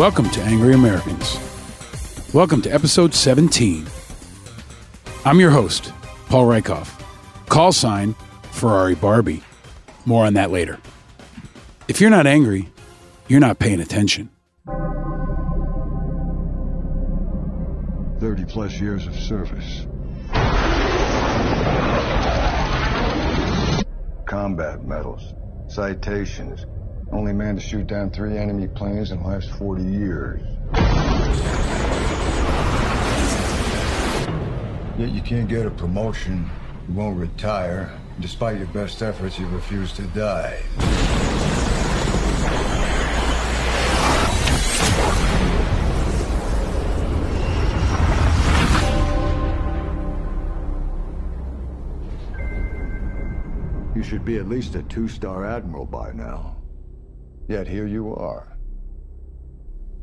Welcome to Angry Americans. Welcome to episode 17. I'm your host, Paul Rieckhoff. Call sign Ferrari Barbie. More on that later. If you're not angry, you're not paying attention. 30 plus years of service. Combat medals, citations. Only man to shoot down three enemy planes in the last 40 years. Yet you can't get a promotion, you won't retire. Despite your best efforts, you refuse to die. You should be at least a two-star admiral by now. Yet here you are.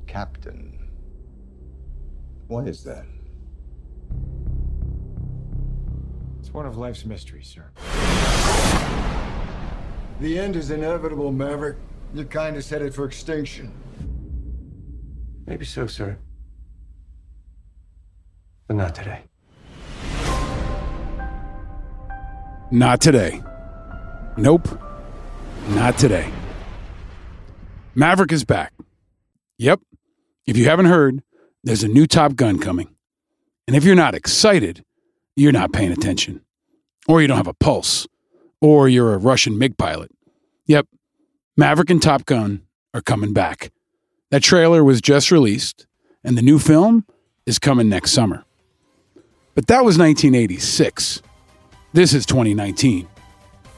Captain. Why is that? It's one of life's mysteries, sir. The end is inevitable, Maverick. Your kind is headed for extinction. Maybe so, sir. But not today. Not today. Nope. Not today. Maverick is back. Yep. If you haven't heard, there's a new Top Gun coming. And if you're not excited, you're not paying attention. Or you don't have a pulse. Or you're a Russian MiG pilot. Yep. Maverick and Top Gun are coming back. That trailer was just released, and the new film is coming next summer. But that was 1986. This is 2019.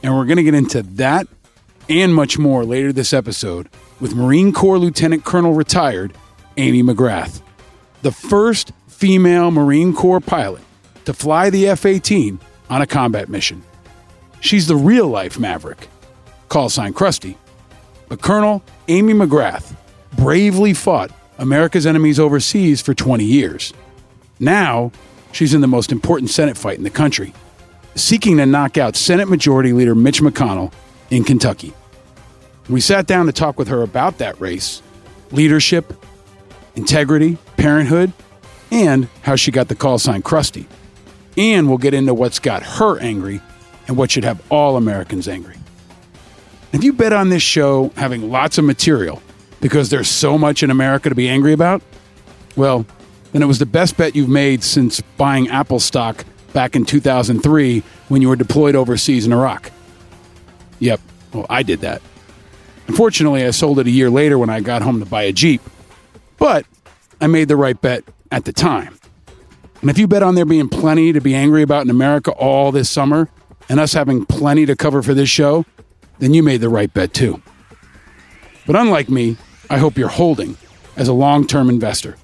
And we're going to get into that and much more later this episode with Marine Corps Lieutenant Colonel retired Amy McGrath, the first female Marine Corps pilot to fly the F 18 on a combat mission. She's the real life maverick, call sign Krusty. But Colonel Amy McGrath bravely fought America's enemies overseas for 20 years. Now, she's in the most important Senate fight in the country, seeking to knock out Senate Majority Leader Mitch McConnell in Kentucky. We sat down to talk with her about that race, leadership, integrity, parenthood, and how she got the call sign Krusty. And we'll get into what's got her angry and what should have all Americans angry. If you bet on this show having lots of material because there's so much in America to be angry about, well, then it was the best bet you've made since buying Apple stock back in 2003 when you were deployed overseas in Iraq. Yep, well, I did that. Unfortunately, I sold it a year later when I got home to buy a Jeep. But I made the right bet at the time. And if you bet on there being plenty to be angry about in America all this summer and us having plenty to cover for this show, then you made the right bet too. But unlike me, I hope you're holding as a long term investor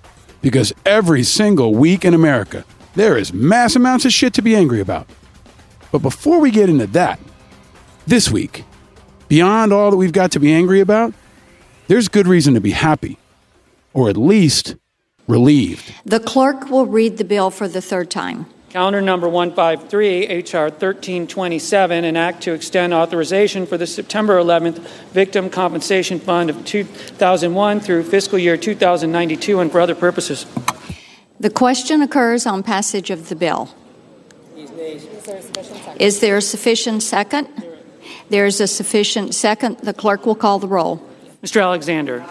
because every single week in America, there is mass amounts of shit to be angry about. But before we get into that, this week, beyond all that we've got to be angry about, there's good reason to be happy, or at least relieved. The clerk will read the bill for the third time. Calendar number 153, H.R. 1327, an act to extend authorization for the September 11th Victim Compensation Fund of 2001 through fiscal year 2092 and for other purposes. The question occurs on passage of the bill. Is there a sufficient second? There is a sufficient second. The clerk will call the roll. Mr. Alexander.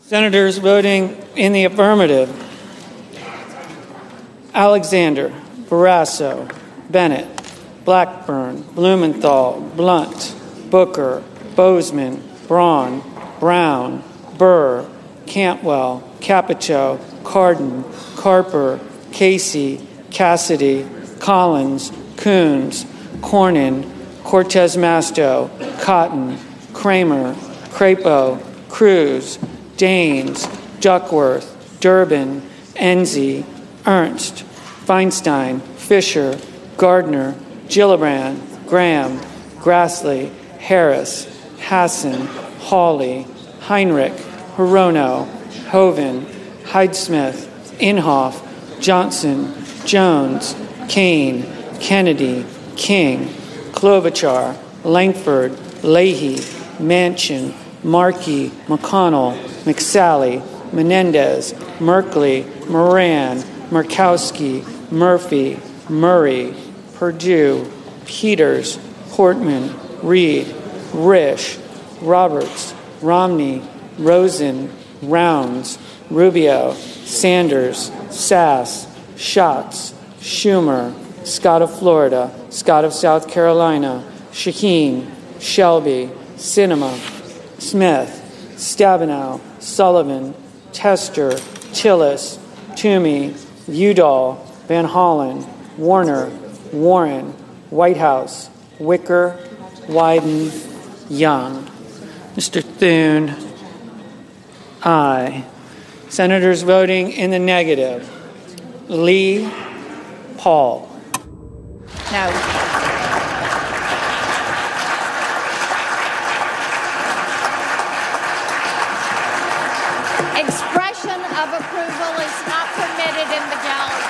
Senators voting in the affirmative Alexander, Barrasso, Bennet, Blackburn, Blumenthal, Blunt, Booker, Boozman, Braun, Brown, Burr, Cantwell, Capito, Cardin, Carper, Casey, Cassidy, Collins, Coons, Cornyn, Cortez Masto, Cotton, Cramer, Crapo, Cruz, Daines, Duckworth, Durbin, Enzi, Ernst, Feinstein, Fischer, Gardner, Gillibrand, Graham, Grassley, Harris, Hassan, Hawley, Heinrich, Hirono, Hoven, Hyde-Smith, Inhofe, Johnson, Jones, Kaine, Kennedy, King, Klobuchar, Lankford, Leahy, Manchin, Markey, McConnell, McSally, Menendez, Merkley, Moran, Murkowski, Murphy, Murray, Perdue, Peters, Portman, Reed, Risch, Roberts, Romney, Rosen, Rounds, Rubio, Sanders, Sasse, Schatz, Schumer, Scott of Florida, Scott of South Carolina, Shaheen, Shelby, Sinema, Smith, Stabenow, Sullivan, Tester, Tillis, Toomey, Udall, Van Hollen, Warner, Warren, Whitehouse, Wicker, Wyden, Young. Mr. Thune, aye. Senators voting in the negative. Lee, Paul. No. Expression of approval is not permitted in the gallery.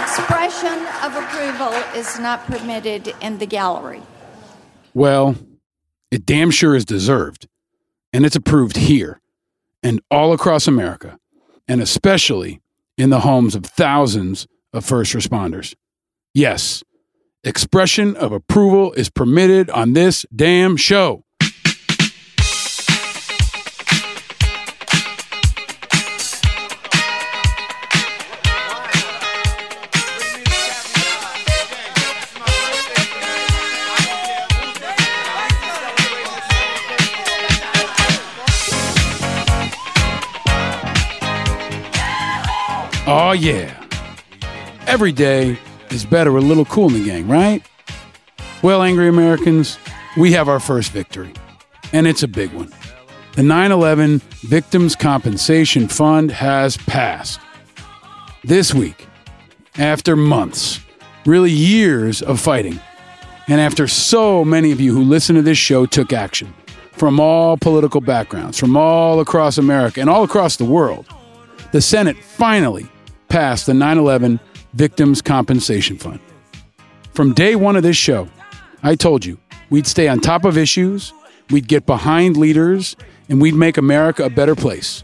Expression of approval is not permitted in the gallery. Well, it damn sure is deserved. And it's approved here and all across America, and especially in the homes of thousands of first responders. Yes, expression of approval is permitted on this damn show. Oh, yeah. Every day is better with a little cool in the gang, right? Well, angry Americans, we have our first victory, and it's a big one. The 9 11 Victims Compensation Fund has passed. This week, after months, really years of fighting, and after so many of you who listen to this show took action from all political backgrounds, from all across America and all across the world, the Senate finally passed the 9 11 Victims Compensation Fund. From day one of this show, I told you we'd stay on top of issues, we'd get behind leaders, and we'd make America a better place.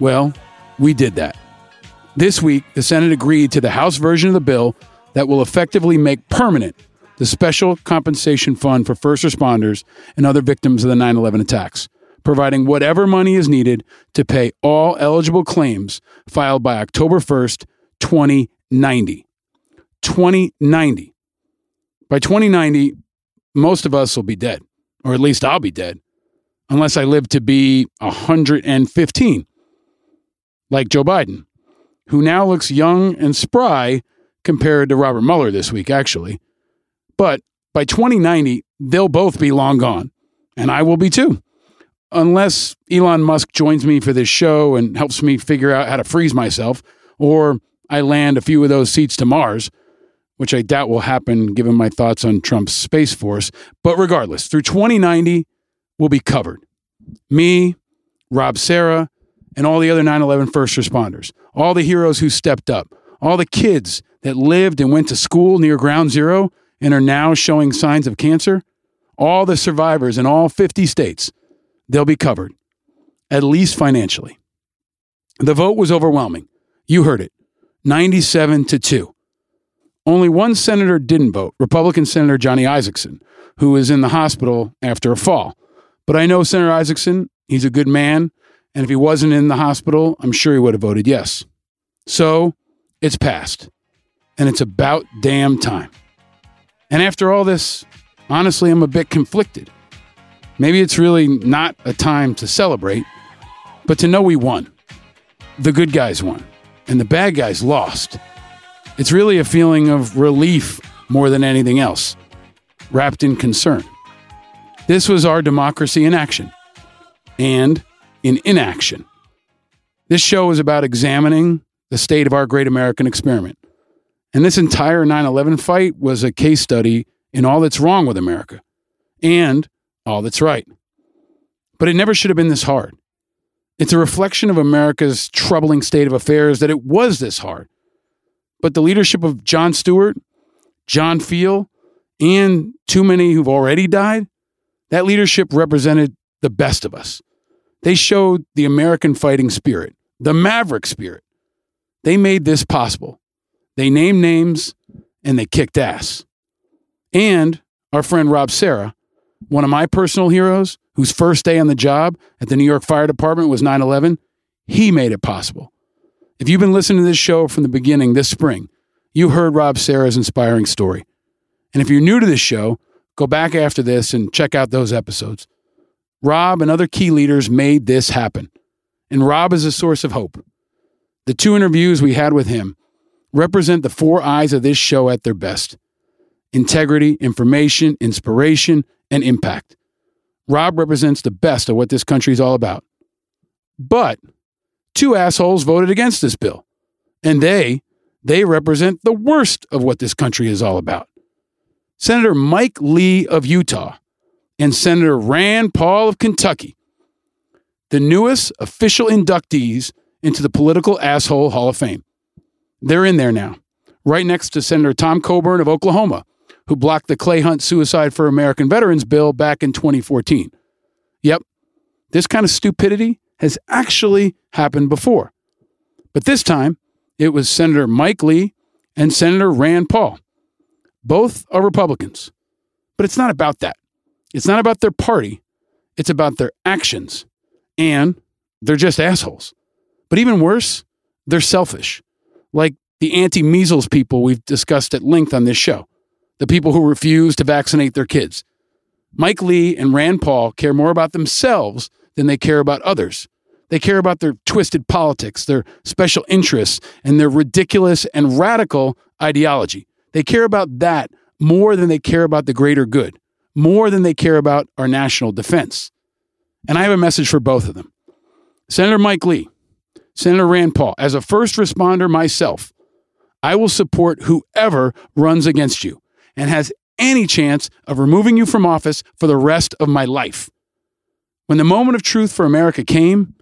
Well, we did that. This week, the Senate agreed to the House version of the bill that will effectively make permanent the Special Compensation Fund for First Responders and other victims of the 9 11 attacks, providing whatever money is needed to pay all eligible claims filed by October 1st, 2090. 2090. By 2090, most of us will be dead, or at least I'll be dead, unless I live to be 115, like Joe Biden, who now looks young and spry compared to Robert Mueller this week, actually. But by 2090, they'll both be long gone, and I will be too. Unless Elon Musk joins me for this show and helps me figure out how to freeze myself, or I land a few of those seats to Mars, which I doubt will happen given my thoughts on Trump's Space Force. But regardless, through 2090, we'll be covered. Me, Rob Serra, and all the other 9 11 first responders, all the heroes who stepped up, all the kids that lived and went to school near ground zero and are now showing signs of cancer, all the survivors in all 50 states, they'll be covered, at least financially. The vote was overwhelming. You heard it 97 to 2. Only one senator didn't vote Republican Senator Johnny Isakson, who is in the hospital after a fall. But I know Senator Isakson, he's a good man, and if he wasn't in the hospital, I'm sure he would have voted yes. So it's passed, and it's about damn time. And after all this, honestly, I'm a bit conflicted. Maybe it's really not a time to celebrate, but to know we won. The good guys won, and the bad guys lost. It's really a feeling of relief more than anything else, wrapped in concern. This was our democracy in action and in inaction. This show is about examining the state of our great American experiment. And this entire 9 11 fight was a case study in all that's wrong with America and all that's right. But it never should have been this hard. It's a reflection of America's troubling state of affairs that it was this hard. But the leadership of Jon Stewart, John Feal, and too many who've already died, that leadership represented the best of us. They showed the American fighting spirit, the maverick spirit. They made this possible. They named names and they kicked ass. And our friend Rob Serra, one of my personal heroes, whose first day on the job at the New York Fire Department was 9 11, he made it possible. If you've been listening to this show from the beginning this spring, you heard Rob Serra's inspiring story. And if you're new to this show, go back after this and check out those episodes. Rob and other key leaders made this happen. And Rob is a source of hope. The two interviews we had with him represent the four eyes of this show at their best integrity, information, inspiration, and impact. Rob represents the best of what this country is all about. But two assholes voted against this bill, and they they represent the worst of what this country is all about. Senator Mike Lee of Utah and Senator Rand Paul of Kentucky, the newest official inductees into the Political Asshole Hall of Fame. They're in there now, right next to Senator Tom Coburn of Oklahoma, who blocked the Clay Hunt Suicide for American Veterans bill back in 2014. Yep, this kind of stupidity has actually happened before. But this time, it was Senator Mike Lee and Senator Rand Paul. Both are Republicans. But it's not about that. It's not about their party. It's about their actions. And they're just assholes. But even worse, they're selfish. Like the anti measles people we've discussed at length on this show, the people who refuse to vaccinate their kids. Mike Lee and Rand Paul care more about themselves than they care about others. They care about their twisted politics, their special interests, and their ridiculous and radical ideology. They care about that more than they care about the greater good, more than they care about our national defense. And I have a message for both of them. Senator Mike Lee, Senator Rand Paul, as a first responder myself, I will support whoever runs against you and has any chance of removing you from office for the rest of my life. When the moment of truth for America came,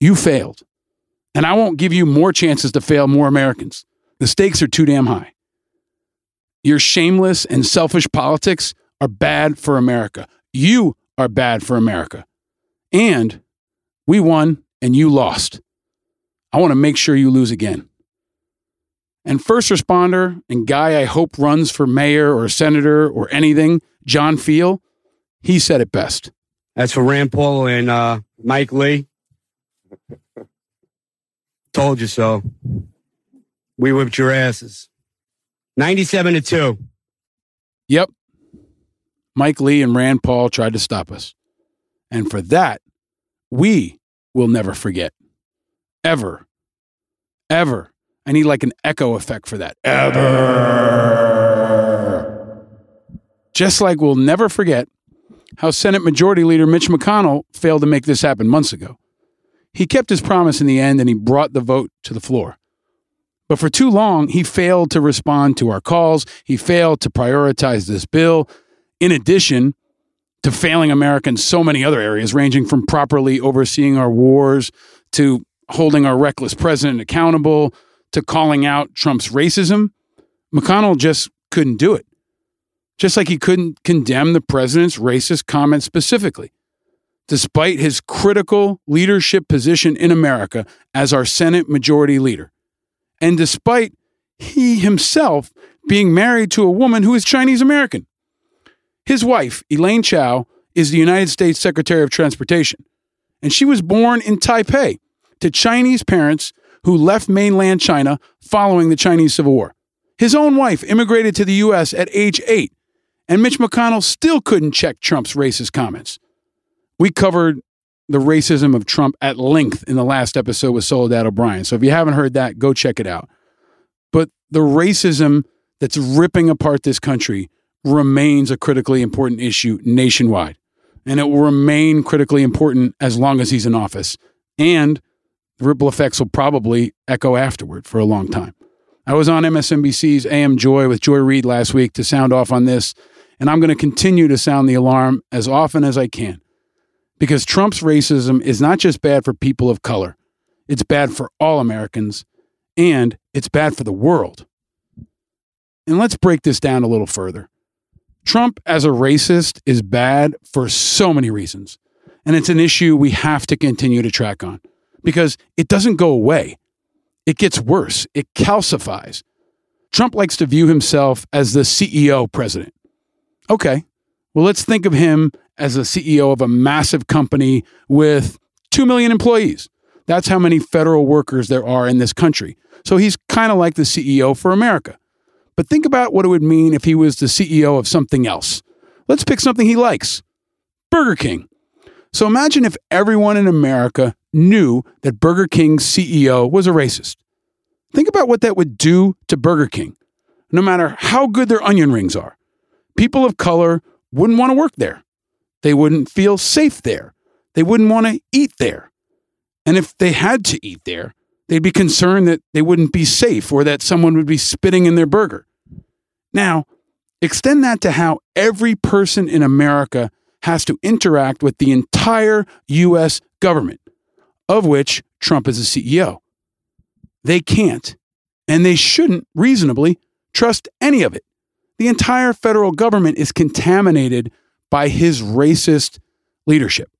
you failed. And I won't give you more chances to fail more Americans. The stakes are too damn high. Your shameless and selfish politics are bad for America. You are bad for America. And we won and you lost. I want to make sure you lose again. And first responder and guy I hope runs for mayor or senator or anything, John Feal, he said it best. That's for Rand Paul and uh, Mike Lee. Told you so. We whipped your asses. 97 to 2. Yep. Mike Lee and Rand Paul tried to stop us. And for that, we will never forget. Ever. Ever. I need like an echo effect for that. Ever. Just like we'll never forget how Senate Majority Leader Mitch McConnell failed to make this happen months ago. He kept his promise in the end and he brought the vote to the floor. But for too long, he failed to respond to our calls. He failed to prioritize this bill. In addition to failing America in so many other areas, ranging from properly overseeing our wars to holding our reckless president accountable to calling out Trump's racism, McConnell just couldn't do it. Just like he couldn't condemn the president's racist comments specifically. Despite his critical leadership position in America as our Senate Majority Leader, and despite he himself being married to a woman who is Chinese American. His wife, Elaine Chao, is the United States Secretary of Transportation, and she was born in Taipei to Chinese parents who left mainland China following the Chinese Civil War. His own wife immigrated to the U.S. at age eight, and Mitch McConnell still couldn't check Trump's racist comments. We covered the racism of Trump at length in the last episode with Soledad O'Brien. So if you haven't heard that, go check it out. But the racism that's ripping apart this country remains a critically important issue nationwide. And it will remain critically important as long as he's in office. And the ripple effects will probably echo afterward for a long time. I was on MSNBC's AM Joy with Joy Reid last week to sound off on this, and I'm going to continue to sound the alarm as often as I can because Trump's racism is not just bad for people of color, it's bad for all Americans, and it's bad for the world. And let's break this down a little further. Trump as a racist is bad for so many reasons. And it's an issue we have to continue to track on because it doesn't go away. It gets worse, it calcifies. Trump likes to view himself as the CEO president. Okay, well, let's think of him as a CEO of a massive company with 2 million employees. That's how many federal workers there are in this country. So he's kind of like the CEO for America. But think about what it would mean if he was the CEO of something else. Let's pick something he likes Burger King. So imagine if everyone in America knew that Burger King's CEO was a racist. Think about what that would do to Burger King, no matter how good their onion rings are. People of color wouldn't want to work there. They wouldn't feel safe there. They wouldn't want to eat there. And if they had to eat there, they'd be concerned that they wouldn't be safe or that someone would be spitting in their burger. Now, extend that to how every person in America has to interact with the entire U.S. government, of which Trump is the CEO. They can't, and they shouldn't reasonably trust any of it. The entire federal government is contaminated by his racist leadership.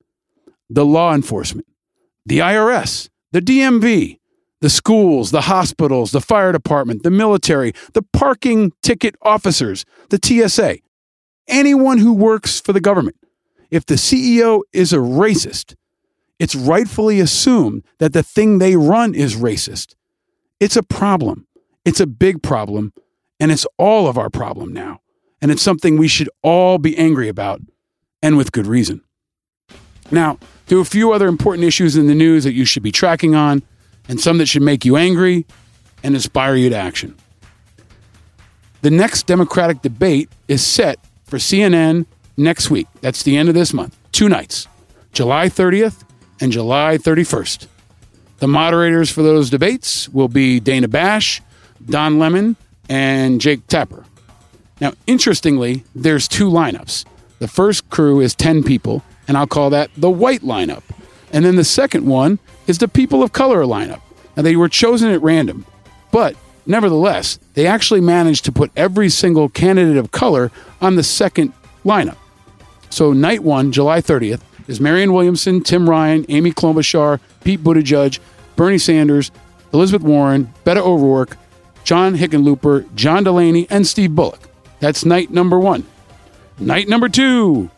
The law enforcement, the IRS, the DMV, the schools, the hospitals, the fire department, the military, the parking ticket officers, the TSA, anyone who works for the government. If the CEO is a racist, it's rightfully assumed that the thing they run is racist. It's a problem. It's a big problem, and it's all of our problem now. And it's something we should all be angry about, and with good reason. Now, there are a few other important issues in the news that you should be tracking on and some that should make you angry and inspire you to action. The next Democratic debate is set for CNN next week. That's the end of this month. Two nights, July 30th and July 31st. The moderators for those debates will be Dana Bash, Don Lemon, and Jake Tapper. Now, interestingly, there's two lineups. The first crew is 10 people, and I'll call that the white lineup. And then the second one is the people of color lineup. Now, they were chosen at random, but nevertheless, they actually managed to put every single candidate of color on the second lineup. So, night one, July 30th, is Marianne Williamson, Tim Ryan, Amy Klobuchar, Pete Buttigieg, Bernie Sanders, Elizabeth Warren, Beto O'Rourke, John Hickenlooper, John Delaney, and Steve Bullock. That's night number one. Night number two,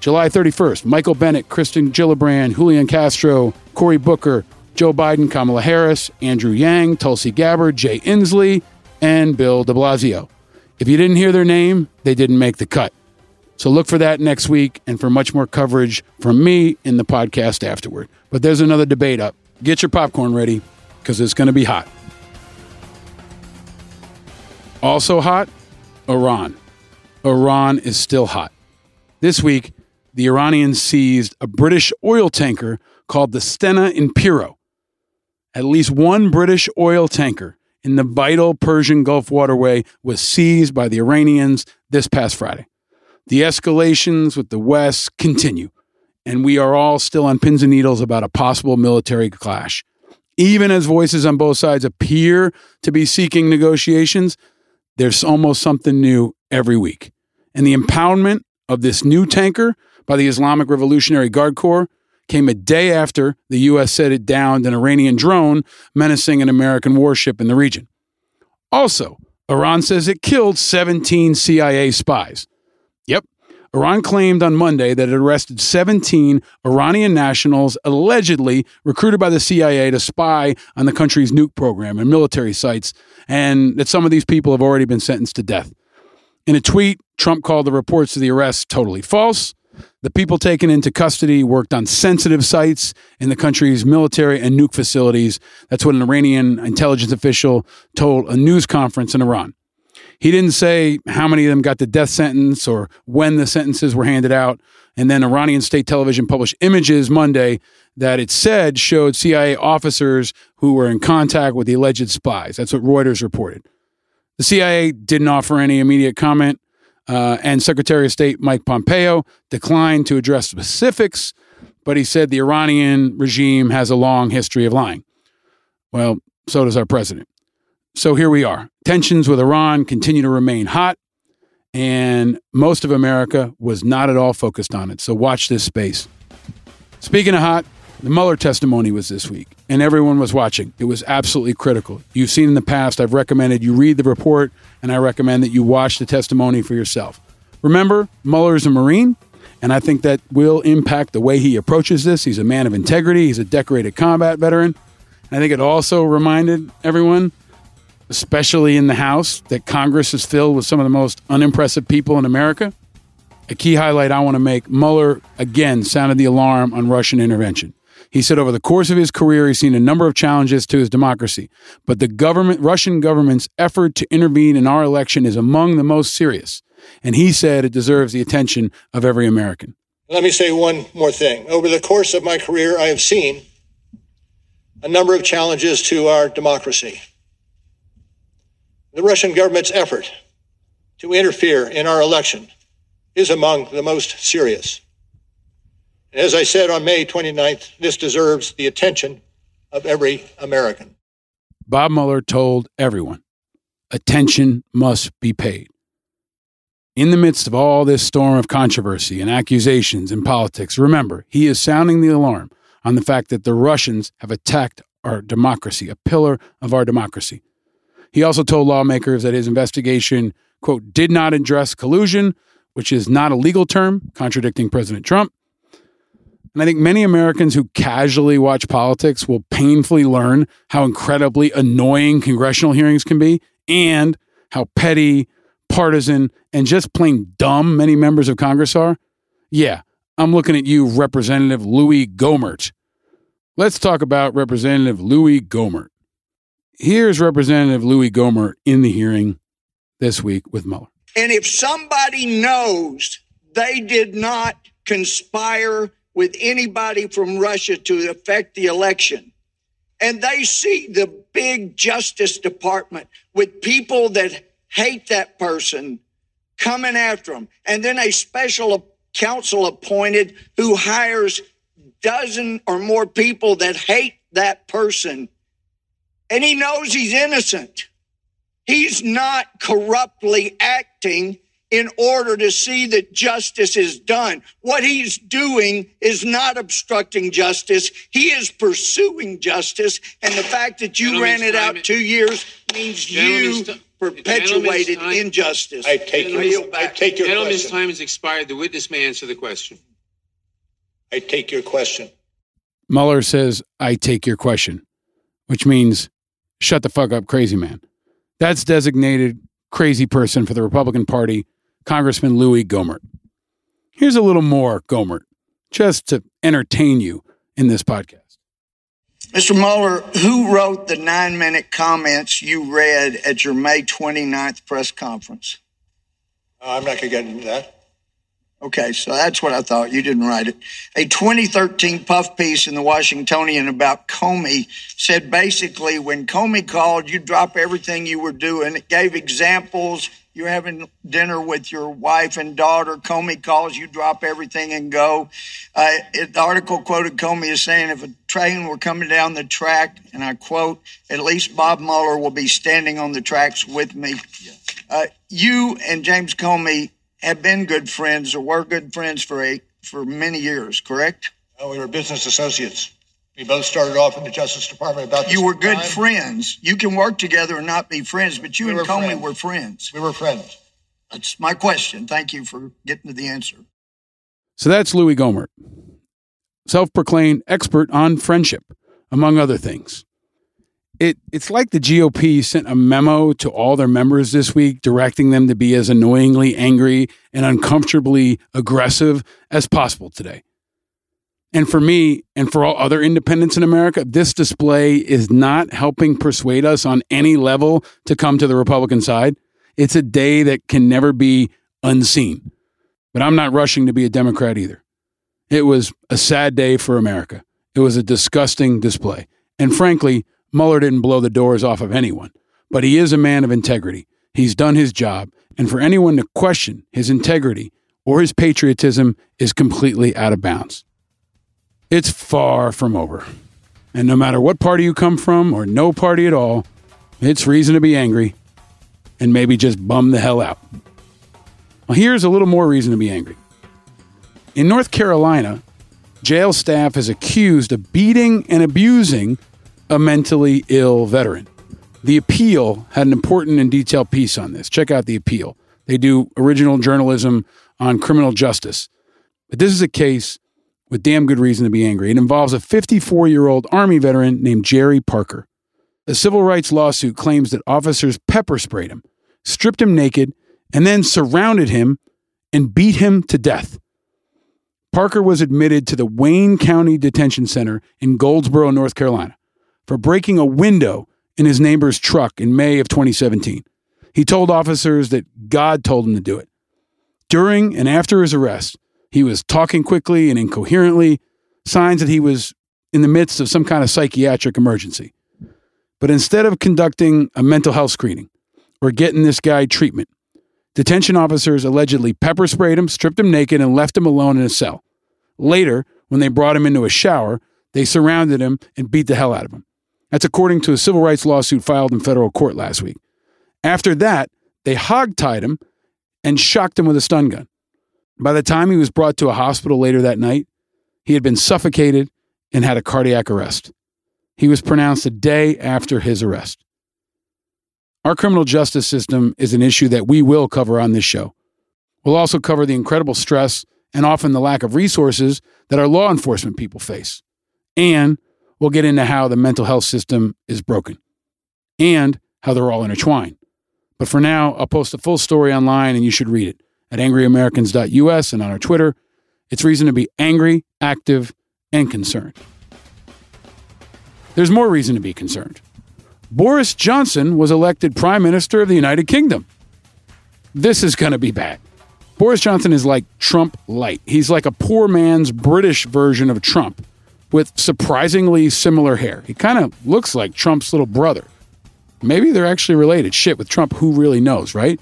July 31st, Michael Bennet, Kirsten Gillibrand, Julian Castro, Cory Booker, Joe Biden, Kamala Harris, Andrew Yang, Tulsi Gabbard, Jay Inslee, and Bill de Blasio. If you didn't hear their name, they didn't make the cut. So look for that next week and for much more coverage from me in the podcast afterward. But there's another debate up. Get your popcorn ready because it's going to be hot. Also hot, Iran. Iran is still hot. This week, the Iranians seized a British oil tanker called the Stena Impero. At least one British oil tanker in the vital Persian Gulf waterway was seized by the Iranians this past Friday. The escalations with the West continue, and we are all still on pins and needles about a possible military clash. Even as voices on both sides appear to be seeking negotiations, there's almost something new every week. And the impoundment of this new tanker by the Islamic Revolutionary Guard Corps came a day after the U.S. said it downed an Iranian drone menacing an American warship in the region. Also, Iran says it killed 17 CIA spies. Iran claimed on Monday that it arrested 17 Iranian nationals allegedly recruited by the CIA to spy on the country's nuke program and military sites, and that some of these people have already been sentenced to death. In a tweet, Trump called the reports of the arrests totally false. The people taken into custody worked on sensitive sites in the country's military and nuke facilities. That's what an Iranian intelligence official told a news conference in Iran. He didn't say how many of them got the death sentence or when the sentences were handed out. And then Iranian state television published images Monday that it said showed CIA officers who were in contact with the alleged spies. That's what Reuters reported. The CIA didn't offer any immediate comment, uh, and Secretary of State Mike Pompeo declined to address specifics, but he said the Iranian regime has a long history of lying. Well, so does our president. So here we are. Tensions with Iran continue to remain hot, and most of America was not at all focused on it. So watch this space. Speaking of hot, the Mueller testimony was this week, and everyone was watching. It was absolutely critical. You've seen in the past, I've recommended you read the report, and I recommend that you watch the testimony for yourself. Remember, Mueller is a Marine, and I think that will impact the way he approaches this. He's a man of integrity, he's a decorated combat veteran. I think it also reminded everyone, especially in the House, that Congress is filled with some of the most unimpressive people in America. A key highlight I want to make Mueller again sounded the alarm on Russian intervention. He said over the course of his career, he's seen a number of challenges to his democracy, but the government, Russian government's effort to intervene in our election is among the most serious. And he said it deserves the attention of every American. Let me say one more thing. Over the course of my career, I have seen a number of challenges to our democracy. The Russian government's effort to interfere in our election is among the most serious. As I said on May 29th, this deserves the attention of every American. Bob Mueller told everyone attention must be paid. In the midst of all this storm of controversy and accusations in politics, remember, he is sounding the alarm on the fact that the Russians have attacked our democracy, a pillar of our democracy. He also told lawmakers that his investigation, quote, did not address collusion, which is not a legal term, contradicting President Trump, and I think many Americans who casually watch politics will painfully learn how incredibly annoying congressional hearings can be and how petty, partisan, and just plain dumb many members of Congress are. Yeah, I'm looking at you, Representative Louis Gohmert. Let's talk about Representative Louis Gohmert. Here's Representative Louis Gohmert in the hearing this week with Mueller. And if somebody knows they did not conspire with anybody from Russia to affect the election. And they see the big Justice Department with people that hate that person coming after them. And then a special counsel appointed who hires dozen or more people that hate that person. And he knows he's innocent. He's not corruptly acting in order to see that justice is done. What he's doing is not obstructing justice. He is pursuing justice. And the fact that you ran it out two years means you perpetuated injustice. I take your, I take your Gentleman's question. time has expired. The witness may answer the question. I take your question. Mueller says, I take your question, which means shut the fuck up, crazy man. That's designated crazy person for the Republican Party, Congressman Louis Gohmert. Here's a little more Gohmert, just to entertain you in this podcast. Mr. Mueller, who wrote the nine minute comments you read at your May 29th press conference? Uh, I'm not going to get into that. Okay, so that's what I thought. You didn't write it. A 2013 puff piece in the Washingtonian about Comey said basically when Comey called, you drop everything you were doing. It gave examples. You're having dinner with your wife and daughter. Comey calls, you drop everything and go. Uh, it, the article quoted Comey as saying, if a train were coming down the track, and I quote, at least Bob Mueller will be standing on the tracks with me. Uh, you and James Comey have been good friends or were good friends for a for many years, correct? We were business associates. We both started off in the Justice Department about You were good time. friends. You can work together and not be friends, but you We and were Comey friends. were friends. We were friends. That's my question. Thank you for getting to the answer. So that's Louis Gohmert, self proclaimed expert on friendship, among other things. It, it's like the GOP sent a memo to all their members this week directing them to be as annoyingly angry and uncomfortably aggressive as possible today. And for me and for all other independents in America, this display is not helping persuade us on any level to come to the Republican side. It's a day that can never be unseen. But I'm not rushing to be a Democrat either. It was a sad day for America. It was a disgusting display. And frankly, Mueller didn't blow the doors off of anyone, but he is a man of integrity. He's done his job. And for anyone to question his integrity or his patriotism is completely out of bounds. It's far from over. And no matter what party you come from or no party at all, it's reason to be angry and maybe just bum the hell out. Well, here's a little more reason to be angry. In North Carolina, jail staff is accused of beating and abusing a mentally ill veteran. The Appeal had an important and detailed piece on this. Check out The Appeal. They do original journalism on criminal justice. But this is a case with damn good reason to be angry. It involves a 54 year old Army veteran named Jerry Parker. A civil rights lawsuit claims that officers pepper sprayed him, stripped him naked, and then surrounded him and beat him to death. Parker was admitted to the Wayne County Detention Center in Goldsboro, North Carolina, for breaking a window in his neighbor's truck in May of 2017. He told officers that God told him to do it. During and after his arrest, he was talking quickly and incoherently, signs that he was in the midst of some kind of psychiatric emergency. But instead of conducting a mental health screening or getting this guy treatment, detention officers allegedly pepper sprayed him, stripped him naked, and left him alone in a cell. Later, when they brought him into a shower, they surrounded him and beat the hell out of him. That's according to a civil rights lawsuit filed in federal court last week. After that, they hogtied him and shocked him with a stun gun. By the time he was brought to a hospital later that night, he had been suffocated and had a cardiac arrest. He was pronounced a day after his arrest. Our criminal justice system is an issue that we will cover on this show. We'll also cover the incredible stress and often the lack of resources that our law enforcement people face. And we'll get into how the mental health system is broken and how they're all intertwined. But for now, I'll post a full story online and you should read it at angryamericans.us and on our Twitter. It's reason to be angry, active, and concerned. There's more reason to be concerned. Boris Johnson was elected Prime Minister of the United Kingdom. This is going to be bad. Boris Johnson is like Trump light. He's like a poor man's British version of Trump with surprisingly similar hair. He kind of looks like Trump's little brother. Maybe they're actually related. Shit, with Trump, who really knows, right?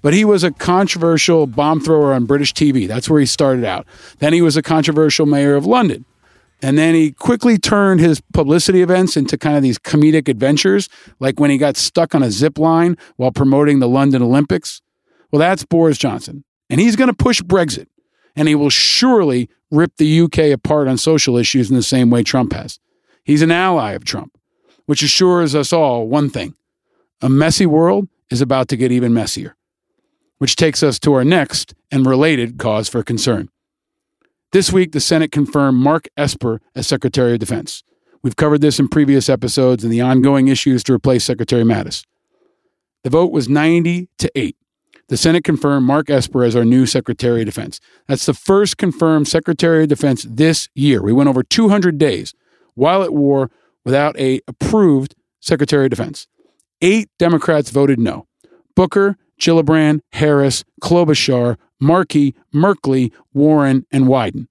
But he was a controversial bomb thrower on British TV. That's where he started out. Then he was a controversial mayor of London. And then he quickly turned his publicity events into kind of these comedic adventures, like when he got stuck on a zip line while promoting the London Olympics. Well, that's Boris Johnson. And he's going to push Brexit. And he will surely rip the UK apart on social issues in the same way Trump has. He's an ally of Trump, which assures us all one thing a messy world is about to get even messier. Which takes us to our next and related cause for concern. This week, the Senate confirmed Mark Esper as Secretary of Defense. We've covered this in previous episodes and the ongoing issues to replace Secretary Mattis. The vote was 90 to 8. The Senate confirmed Mark Esper as our new Secretary of Defense. That's the first confirmed Secretary of Defense this year. We went over 200 days while at war without a approved Secretary of Defense. Eight Democrats voted no. Booker, Gillibrand, Harris, Klobuchar, Markey, Merkley, Warren, and Wyden.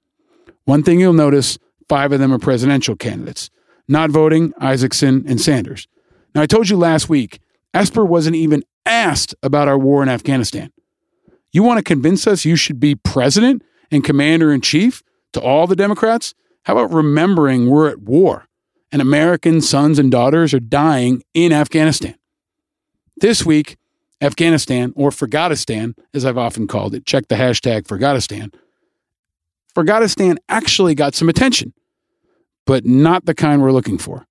One thing you'll notice five of them are presidential candidates. Not voting, Isakson and Sanders. Now, I told you last week, Esper wasn't even asked about our war in Afghanistan. You want to convince us you should be president and commander in chief to all the Democrats? How about remembering we're at war and American sons and daughters are dying in Afghanistan? This week, Afghanistan, or Forgotistan, as I've often called it, check the hashtag Forgotistan. Forgotistan actually got some attention, but not the kind we're looking for.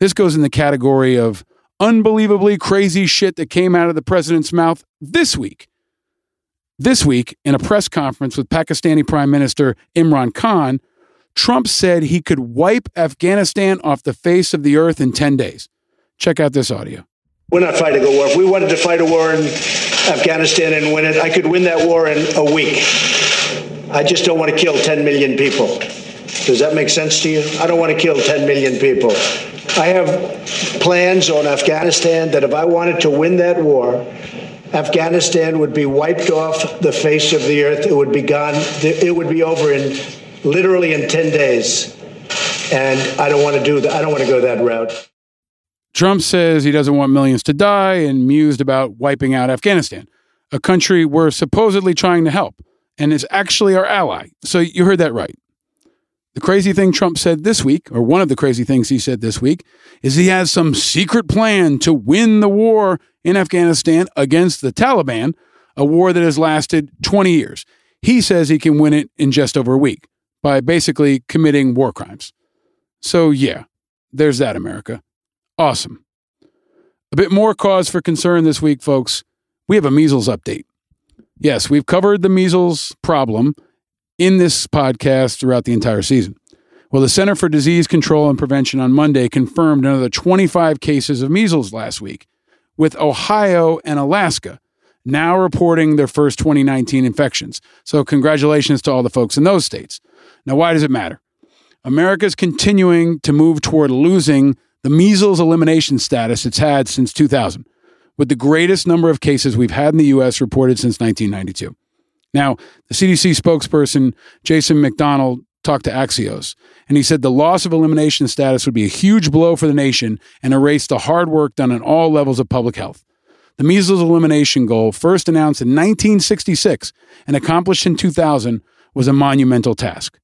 This goes in the category of unbelievably crazy shit that came out of the president's mouth this week. This week, in a press conference with Pakistani Prime Minister Imran Khan, Trump said he could wipe Afghanistan off the face of the earth in 10 days. Check out this audio. We're not fighting a war. If we wanted to fight a war in Afghanistan and win it, I could win that war in a week. I just don't want to kill 10 million people. Does that make sense to you? I don't want to kill 10 million people. I have plans on Afghanistan that if I wanted to win that war, Afghanistan would be wiped off the face of the earth. It would be gone. It would be over in literally in 10 days. And I don't want to do that. I don't want to go that route. Trump says he doesn't want millions to die and mused about wiping out Afghanistan, a country we're supposedly trying to help and is actually our ally. So you heard that right. The crazy thing Trump said this week, or one of the crazy things he said this week, is he has some secret plan to win the war in Afghanistan against the Taliban a war that has lasted 20 years. He says he can win it in just over a week by basically committing war crimes. So, yeah, there's that, America. Awesome. A bit more cause for concern this week, folks. We have a measles update. Yes, we've covered the measles problem in this podcast throughout the entire season. Well, the Center for Disease Control and Prevention on Monday confirmed another 25 cases of measles last week, with Ohio and Alaska now reporting their first 2019 infections. So, congratulations to all the folks in those states. Now, why does it matter? America is continuing to move toward losing the measles elimination status it's had since 2000, with the greatest number of cases we've had in the U.S. reported since 1992. Now, the CDC spokesperson, Jason McDonald, talked to Axios, and he said the loss of elimination status would be a huge blow for the nation and erase the hard work done at all levels of public health. The measles elimination goal, first announced in 1966 and accomplished in 2000, was a monumental task.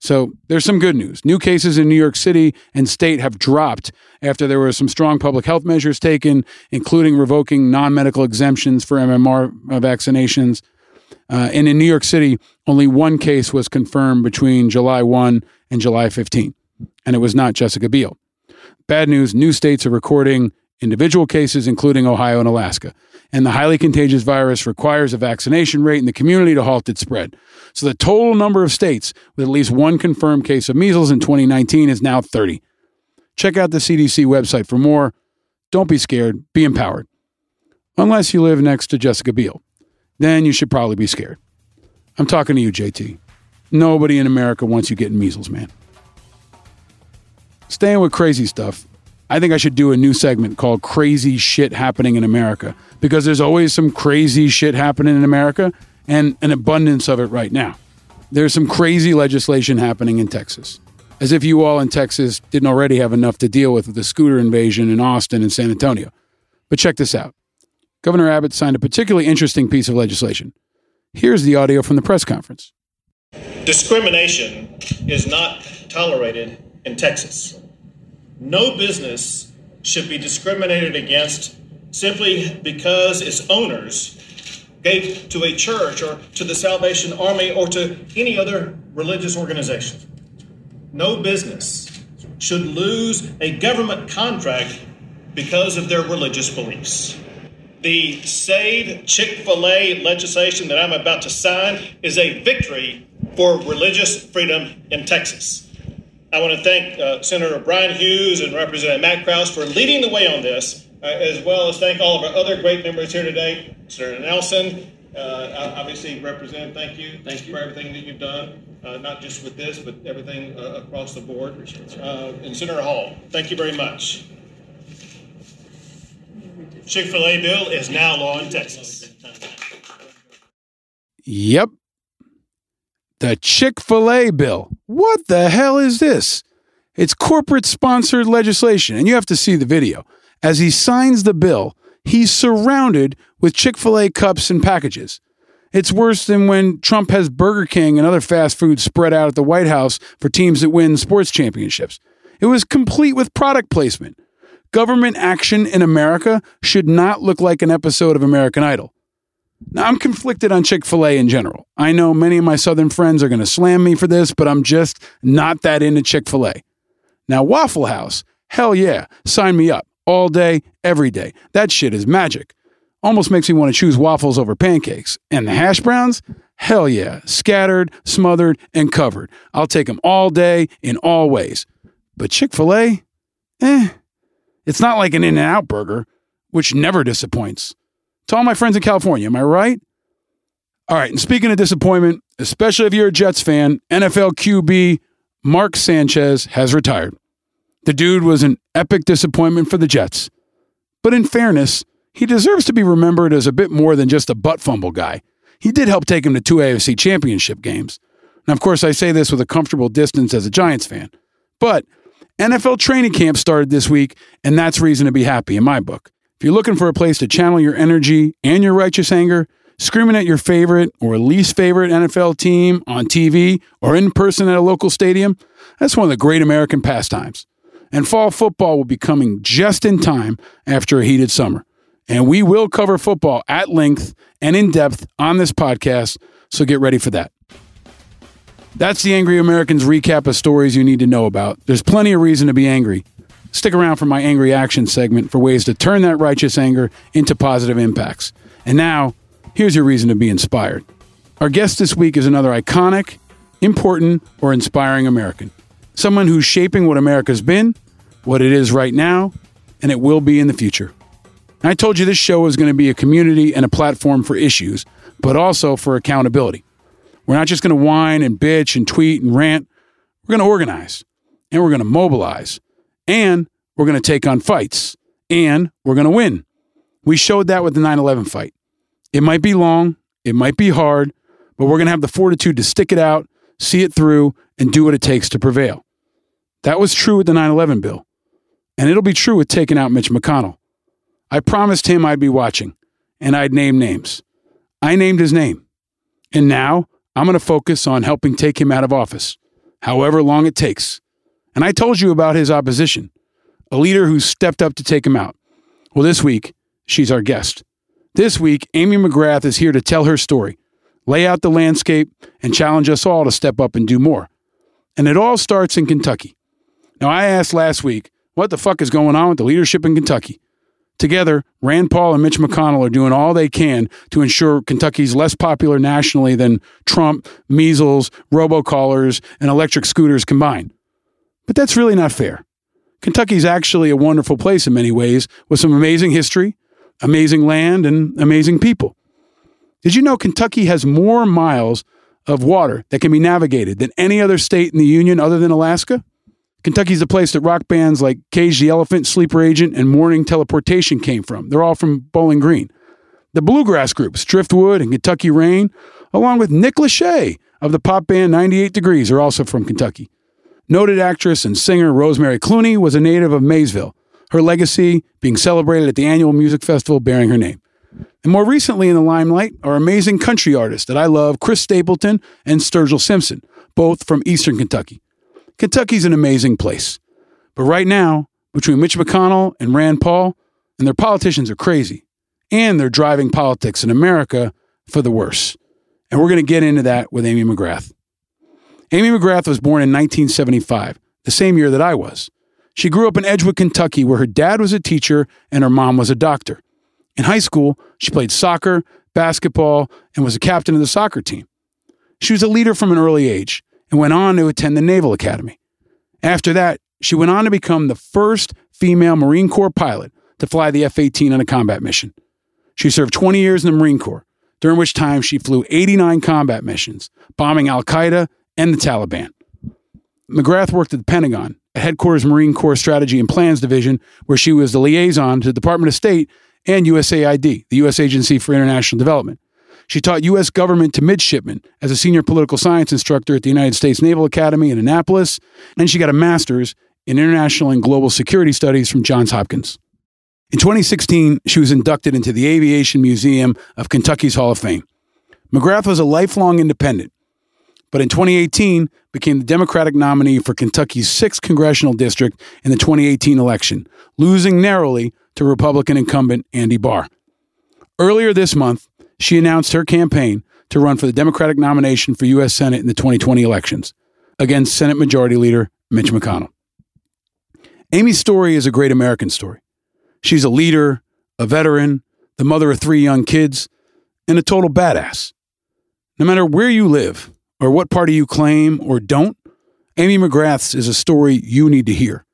So there's some good news. New cases in New York City and state have dropped after there were some strong public health measures taken, including revoking non medical exemptions for MMR vaccinations. Uh, and in New York City, only one case was confirmed between July 1 and July 15, and it was not Jessica Biel. Bad news new states are recording individual cases, including Ohio and Alaska. And the highly contagious virus requires a vaccination rate in the community to halt its spread. So the total number of states with at least one confirmed case of measles in 2019 is now 30. Check out the CDC website for more. Don't be scared, be empowered. Unless you live next to Jessica Biel, then you should probably be scared. I'm talking to you, JT. Nobody in America wants you getting measles, man. Staying with crazy stuff, I think I should do a new segment called Crazy Shit Happening in America because there's always some crazy shit happening in America and an abundance of it right now. There's some crazy legislation happening in Texas. As if you all in Texas didn't already have enough to deal with the scooter invasion in Austin and San Antonio. But check this out Governor Abbott signed a particularly interesting piece of legislation. Here's the audio from the press conference. Discrimination is not tolerated in Texas. No business should be discriminated against simply because its owners gave to a church or to the Salvation Army or to any other religious organization. No business should lose a government contract because of their religious beliefs. The Save Chick fil A legislation that I'm about to sign is a victory for religious freedom in Texas. I want to thank uh, Senator Bryan Hughes and Representative Matt Krause for leading the way on this, uh, as well as thank all of our other great members here today. Senator Nelson, uh, obviously, Representative, thank you. Thank you for everything that you've done, uh, not just with this, but everything uh, across the board. Uh, and Senator Hall, thank you very much. Chick fil A bill is now law in Texas. Yep. The Chick fil A bill. What the hell is this? It's corporate sponsored legislation, and you have to see the video. As he signs the bill, he's surrounded with Chick fil A cups and packages. It's worse than when Trump has Burger King and other fast food spread out at the White House for teams that win sports championships. It was complete with product placement. Government action in America should not look like an episode of American Idol. Now, I'm conflicted on Chick fil A in general. I know many of my Southern friends are going to slam me for this, but I'm just not that into Chick fil A. Now, Waffle House, hell yeah, sign me up all day, every day. That shit is magic. Almost makes me want to choose waffles over pancakes. And the hash browns, hell yeah, scattered, smothered, and covered. I'll take them all day in all ways. But Chick fil A, eh, it's not like an In N Out burger, which never disappoints. To all my friends in California, am I right? All right, and speaking of disappointment, especially if you're a Jets fan, NFL QB Mark Sanchez has retired. The dude was an epic disappointment for the Jets. But in fairness, he deserves to be remembered as a bit more than just a butt fumble guy. He did help take him to two AFC championship games. Now, of course, I say this with a comfortable distance as a Giants fan. But NFL training camp started this week, and that's reason to be happy in my book. If you're looking for a place to channel your energy and your righteous anger, screaming at your favorite or least favorite NFL team on TV or in person at a local stadium, that's one of the great American pastimes. And fall football will be coming just in time after a heated summer. And we will cover football at length and in depth on this podcast, so get ready for that. That's the Angry Americans recap of stories you need to know about. There's plenty of reason to be angry. Stick around for my Angry Action segment for ways to turn that righteous anger into positive impacts. And now, here's your reason to be inspired. Our guest this week is another iconic, important, or inspiring American. Someone who's shaping what America's been, what it is right now, and it will be in the future. I told you this show is going to be a community and a platform for issues, but also for accountability. We're not just going to whine and bitch and tweet and rant. We're going to organize and we're going to mobilize and we're going to take on fights and we're going to win. We showed that with the 9 11 fight. It might be long, it might be hard, but we're going to have the fortitude to stick it out, see it through, and do what it takes to prevail. That was true with the 9 11 bill. And it'll be true with taking out Mitch McConnell. I promised him I'd be watching and I'd name names. I named his name. And now I'm going to focus on helping take him out of office, however long it takes. And I told you about his opposition, a leader who stepped up to take him out. Well, this week, she's our guest. This week, Amy McGrath is here to tell her story, lay out the landscape, and challenge us all to step up and do more. And it all starts in Kentucky. Now, I asked last week, what the fuck is going on with the leadership in Kentucky? Together, Rand Paul and Mitch McConnell are doing all they can to ensure Kentucky's less popular nationally than Trump, measles, robocallers, and electric scooters combined. But that's really not fair. Kentucky's actually a wonderful place in many ways, with some amazing history, amazing land, and amazing people. Did you know Kentucky has more miles of water that can be navigated than any other state in the Union other than Alaska? Kentucky's the place that rock bands like Cage the Elephant, Sleeper Agent, and Morning Teleportation came from. They're all from Bowling Green. The bluegrass groups, Driftwood and Kentucky Rain, along with Nick Lachey of the pop band 98 Degrees, are also from Kentucky. Noted actress and singer Rosemary Clooney was a native of Maysville, her legacy being celebrated at the annual music festival bearing her name. And more recently in the limelight are amazing country artists that I love, Chris Stapleton and Sturgill Simpson, both from Eastern Kentucky. Kentucky's an amazing place. But right now, between Mitch McConnell and Rand Paul, and their politicians are crazy, and they're driving politics in America for the worse. And we're going to get into that with Amy McGrath. Amy McGrath was born in 1975, the same year that I was. She grew up in Edgewood, Kentucky, where her dad was a teacher and her mom was a doctor. In high school, she played soccer, basketball, and was a captain of the soccer team. She was a leader from an early age and went on to attend the Naval Academy. After that, she went on to become the first female Marine Corps pilot to fly the F 18 on a combat mission. She served 20 years in the Marine Corps, during which time she flew 89 combat missions, bombing Al Qaeda and the Taliban. McGrath worked at the Pentagon, a headquarters Marine Corps Strategy and Plans Division, where she was the liaison to the Department of State and USAID, the U.S. Agency for International Development. She taught U.S. government to midshipmen as a senior political science instructor at the United States Naval Academy in Annapolis, and she got a master's in international and global security studies from Johns Hopkins. In 2016, she was inducted into the Aviation Museum of Kentucky's Hall of Fame. McGrath was a lifelong independent, but in 2018 became the Democratic nominee for Kentucky's 6th congressional district in the 2018 election, losing narrowly to Republican incumbent Andy Barr. Earlier this month, she announced her campaign to run for the Democratic nomination for U.S. Senate in the 2020 elections against Senate Majority Leader Mitch McConnell. Amy's story is a great American story. She's a leader, a veteran, the mother of three young kids, and a total badass. No matter where you live or what party you claim or don't, Amy McGrath's is a story you need to hear.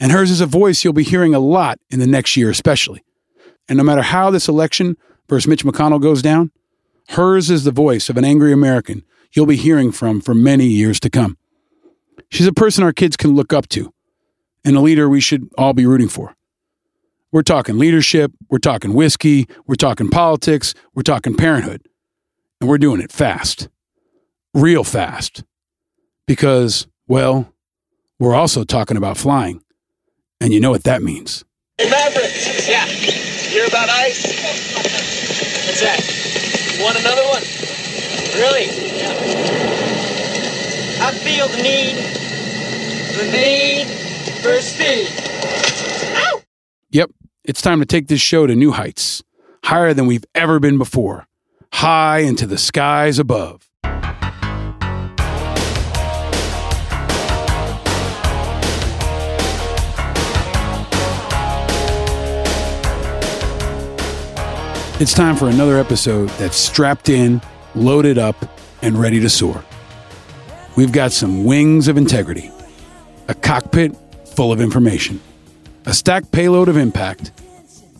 And hers is a voice you'll be hearing a lot in the next year, especially. And no matter how this election versus Mitch McConnell goes down, hers is the voice of an angry American you'll be hearing from for many years to come. She's a person our kids can look up to and a leader we should all be rooting for. We're talking leadership, we're talking whiskey, we're talking politics, we're talking parenthood. And we're doing it fast, real fast. Because, well, we're also talking about flying. And you know what that means. Hey, Maverick. Yeah. Hear about ice? That? Want another one? Really? Yeah. I feel the need, the need for speed. Ow! Yep, It's time to take this show to new heights, higher than we've ever been before, high into the skies above. It's time for another episode that's strapped in, loaded up, and ready to soar. We've got some wings of integrity, a cockpit full of information, a stacked payload of impact,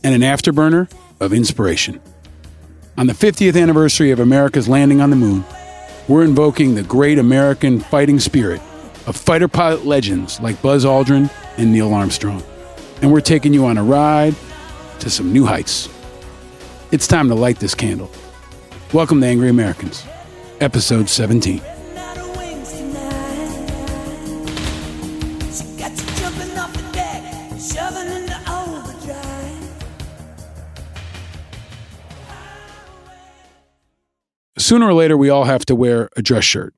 and an afterburner of inspiration. On the 50th anniversary of America's landing on the moon, we're invoking the great American fighting spirit of fighter pilot legends like Buzz Aldrin and Neil Armstrong. And we're taking you on a ride to some new heights. It's time to light this candle. Welcome to Angry Americans, episode 17. Sooner or later, we all have to wear a dress shirt.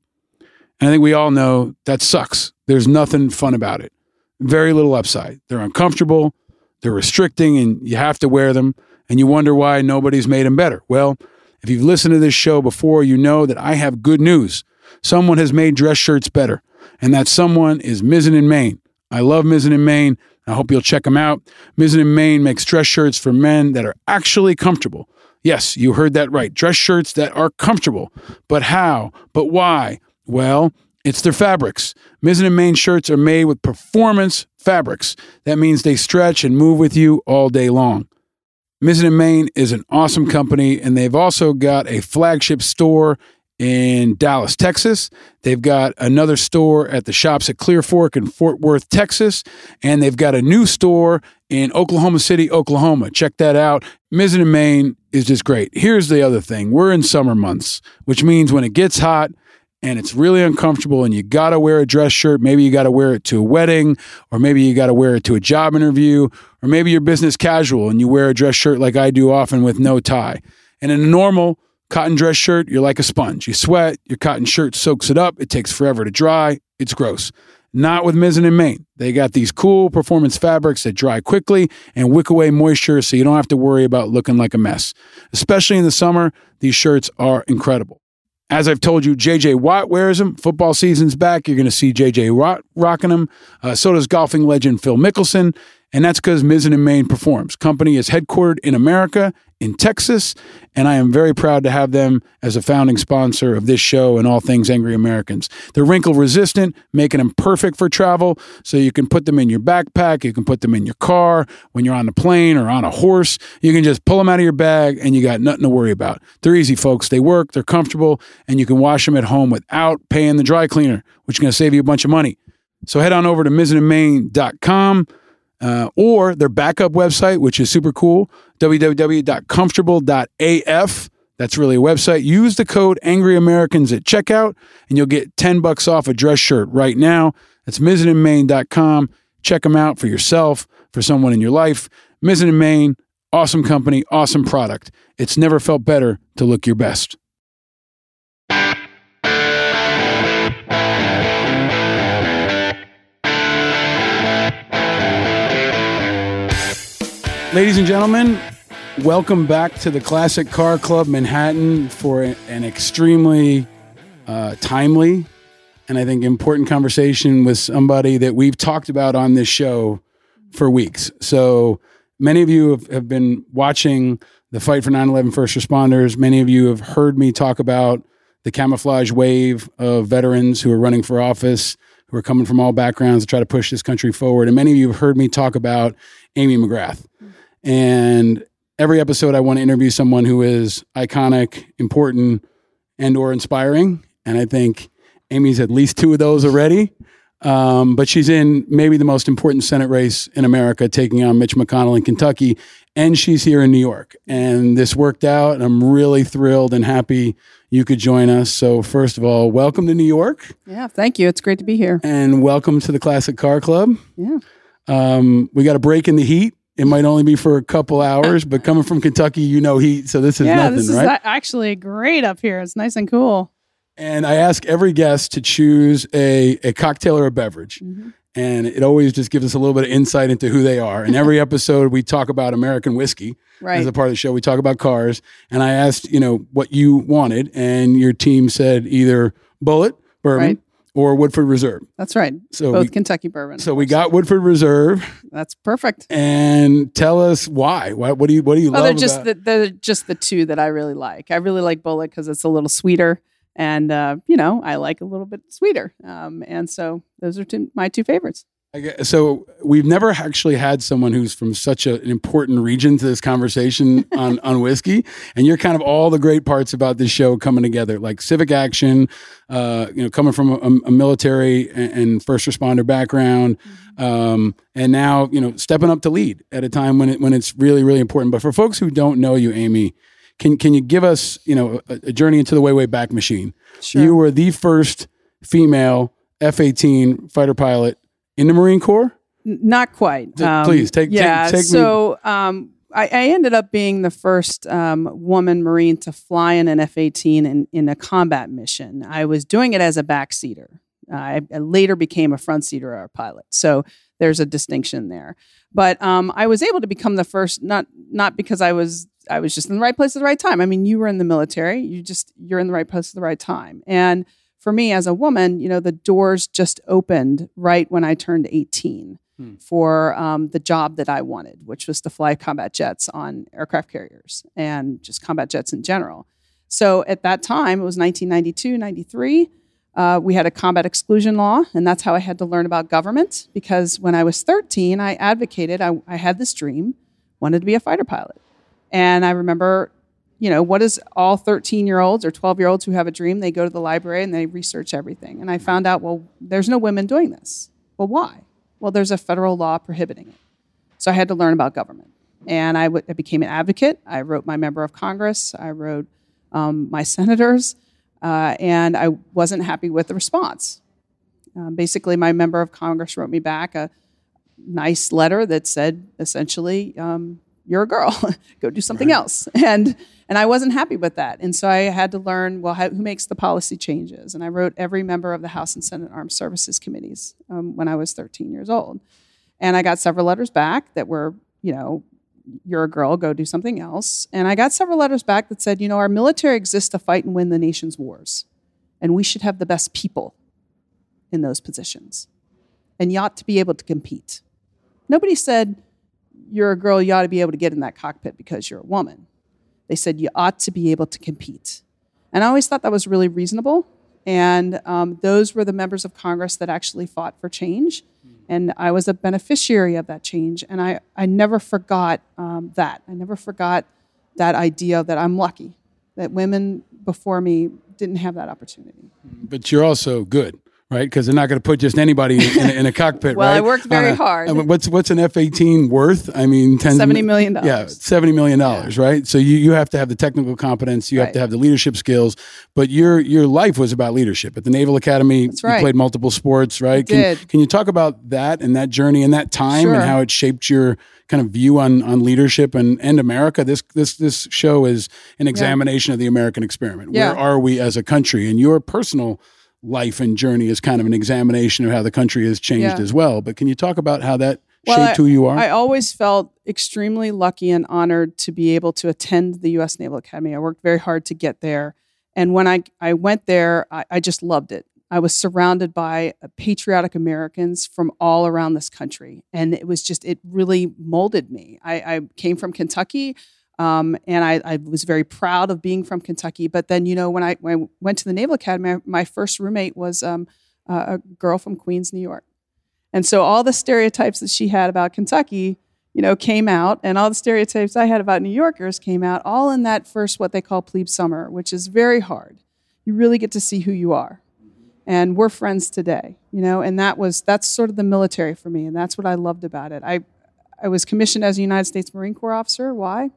And I think we all know that sucks. There's nothing fun about it. Very little upside. They're uncomfortable, they're restricting, and you have to wear them and you wonder why nobody's made them better. Well, if you've listened to this show before, you know that I have good news. Someone has made dress shirts better, and that someone is Mizzen in Main. I love Mizzen in Main. I hope you'll check them out. Mizzen in Main makes dress shirts for men that are actually comfortable. Yes, you heard that right. Dress shirts that are comfortable. But how? But why? Well, it's their fabrics. Mizzen and Main shirts are made with performance fabrics. That means they stretch and move with you all day long. Mizzen and Main is an awesome company, and they've also got a flagship store in Dallas, Texas. They've got another store at the shops at Clear Fork in Fort Worth, Texas, and they've got a new store in Oklahoma City, Oklahoma. Check that out. Mizzen and Main is just great. Here's the other thing we're in summer months, which means when it gets hot, and it's really uncomfortable and you got to wear a dress shirt. Maybe you got to wear it to a wedding or maybe you got to wear it to a job interview or maybe you're business casual and you wear a dress shirt like I do often with no tie. And in a normal cotton dress shirt, you're like a sponge. You sweat, your cotton shirt soaks it up. It takes forever to dry. It's gross. Not with Mizzen and Main. They got these cool performance fabrics that dry quickly and wick away moisture so you don't have to worry about looking like a mess. Especially in the summer, these shirts are incredible. As I've told you, JJ Watt wears them. Football season's back. You're going to see JJ Watt rocking them. Uh, so does golfing legend Phil Mickelson. And that's because Mizzen and Main performs. Company is headquartered in America, in Texas, and I am very proud to have them as a founding sponsor of this show and all things Angry Americans. They're wrinkle resistant, making them perfect for travel. So you can put them in your backpack, you can put them in your car, when you're on a plane or on a horse. You can just pull them out of your bag and you got nothing to worry about. They're easy, folks. They work, they're comfortable, and you can wash them at home without paying the dry cleaner, which is going to save you a bunch of money. So head on over to mizzenandmain.com uh, or their backup website, which is super cool, www.comfortable.af. That's really a website. Use the code Angry Americans at checkout, and you'll get 10 bucks off a dress shirt right now. That's mizzenandmain.com. Check them out for yourself, for someone in your life. Mizzen and Main, awesome company, awesome product. It's never felt better to look your best. Ladies and gentlemen, welcome back to the Classic Car Club Manhattan for an extremely uh, timely and I think important conversation with somebody that we've talked about on this show for weeks. So many of you have, have been watching the fight for 9 11 first responders. Many of you have heard me talk about the camouflage wave of veterans who are running for office, who are coming from all backgrounds to try to push this country forward. And many of you have heard me talk about Amy McGrath. And every episode, I want to interview someone who is iconic, important, and or inspiring. And I think Amy's at least two of those already. Um, but she's in maybe the most important Senate race in America, taking on Mitch McConnell in Kentucky. And she's here in New York. And this worked out. And I'm really thrilled and happy you could join us. So, first of all, welcome to New York. Yeah, thank you. It's great to be here. And welcome to the Classic Car Club. Yeah. Um, we got a break in the heat. It might only be for a couple hours, but coming from Kentucky, you know heat. So this is yeah, nothing, this is right? actually great up here. It's nice and cool. And I ask every guest to choose a, a cocktail or a beverage. Mm-hmm. and it always just gives us a little bit of insight into who they are. And every episode, we talk about American whiskey Right. as a part of the show. We talk about cars, and I asked, you know, what you wanted, and your team said either Bulleit bourbon Right. Or Woodford Reserve. That's right. So Both we- Kentucky bourbon. So we got Woodford Reserve, That's perfect. and tell us why. What, what do you What do you Oh, love they're just about? the, they're just the two that I really like. I really like Bulleit because it's a little sweeter, and uh, you know I like a little bit sweeter. Um, and so those are two, my two favorites. I guess- so we've never actually had someone who's from such a, an important region to this conversation on, on whiskey, and you're kind of all the great parts about this show coming together, like civic action, uh, you know, coming from a, a military and, and first responder background, um, and now you know stepping up to lead at a time when it when it's really really important. But for folks who don't know you, Amy, can can you give us you know a, a journey into the way way back machine? Sure. You were the first female F-18 fighter pilot in the Marine Corps. Not quite. Th- please, take- take- yeah. take me- so um, I, I ended up being the first um, woman Marine to fly in an F eighteen in, in a combat mission. I was doing it as a backseater. I, I later became a front seater or a pilot. So there's a distinction there. But um, I was able to become the first, not not because I was I was just in the right place at the right time. I mean, you were in the military. You just you're in the right place at the right time. And for me as a woman, you know, the doors just opened right when I turned 18 for um, the job that I wanted, which was to fly combat jets on aircraft carriers and just combat jets in general. So at that time, it was 1992, 93. Uh, we had a combat exclusion law, and that's how I had to learn about government. Because when I was 13, I advocated, I, I had this dream, wanted to be a fighter pilot. And I remember, you know, what is all 13 year olds or 12 year olds who have a dream? They go to the library and they research everything. And I found out, well, there's no women doing this. Well, why? Well, there's a federal law prohibiting it. So I had to learn about government. And I, w- I became an advocate. I wrote my member of Congress. I wrote um, my senators. Uh, and I wasn't happy with the response. Um, basically, my member of Congress wrote me back a nice letter that said essentially, um, "You're a girl. Go do something else." And and I wasn't happy with that. And so I had to learn well how, who makes the policy changes. And I wrote every member of the House and Senate Armed Services committees um, when I was 13 years old. And I got several letters back that were, you know, you're a girl, go do something else. And I got several letters back that said, you know, our military exists to fight and win the nation's wars. And we should have the best people in those positions. And you ought to be able to compete. Nobody said, you're a girl, you ought to be able to get in that cockpit because you're a woman. They said, you ought to be able to compete. And I always thought that was really reasonable. And um, those were the members of Congress that actually fought for change. And I was a beneficiary of that change. And I, I never forgot um, that. I never forgot that idea that I'm lucky that women before me didn't have that opportunity. but you're also good, right? Because they're not going to put just anybody in, in, a, in a cockpit, Well, right? I worked very a- hard. What's what's an F eighteen worth? I mean, tens of $70 mi- million. Yeah, seventy million dollars, right? So you, you have to have the technical competence, you have to have the leadership skills. But your your life was about leadership at the Naval Academy. That's right. You played multiple sports, right? Can, did. can you talk about that and that journey and that time Sure. and how it shaped your kind of view on on leadership and and America? This this this show is an examination of the American experiment. Yeah. Where are we as a country? And your personal life and journey is kind of an examination of how the country has changed Yeah. as well. But can you talk about how that Well, shaped I- who you are? I always felt extremely lucky and honored to be able to attend the U.S. Naval Academy. I worked very hard to get there. And when I, I went there, I, I just loved it. I was surrounded by uh, patriotic Americans from all around this country. And it was just, it really molded me. I, I came from Kentucky. Um, and I, I was very proud of being from Kentucky. But then, you know, when I, when I went to the Naval Academy, my, my first roommate was um, uh, a girl from Queens, New York. And so all the stereotypes that she had about Kentucky, you know, came out, and all the stereotypes I had about New Yorkers came out, all in that first what they call plebe summer, which is very hard. You really get to see who you are. And we're friends today, you know, and that was that's sort of the military for me, and that's what I loved about it. I I was commissioned as a United States Marine Corps officer. Why?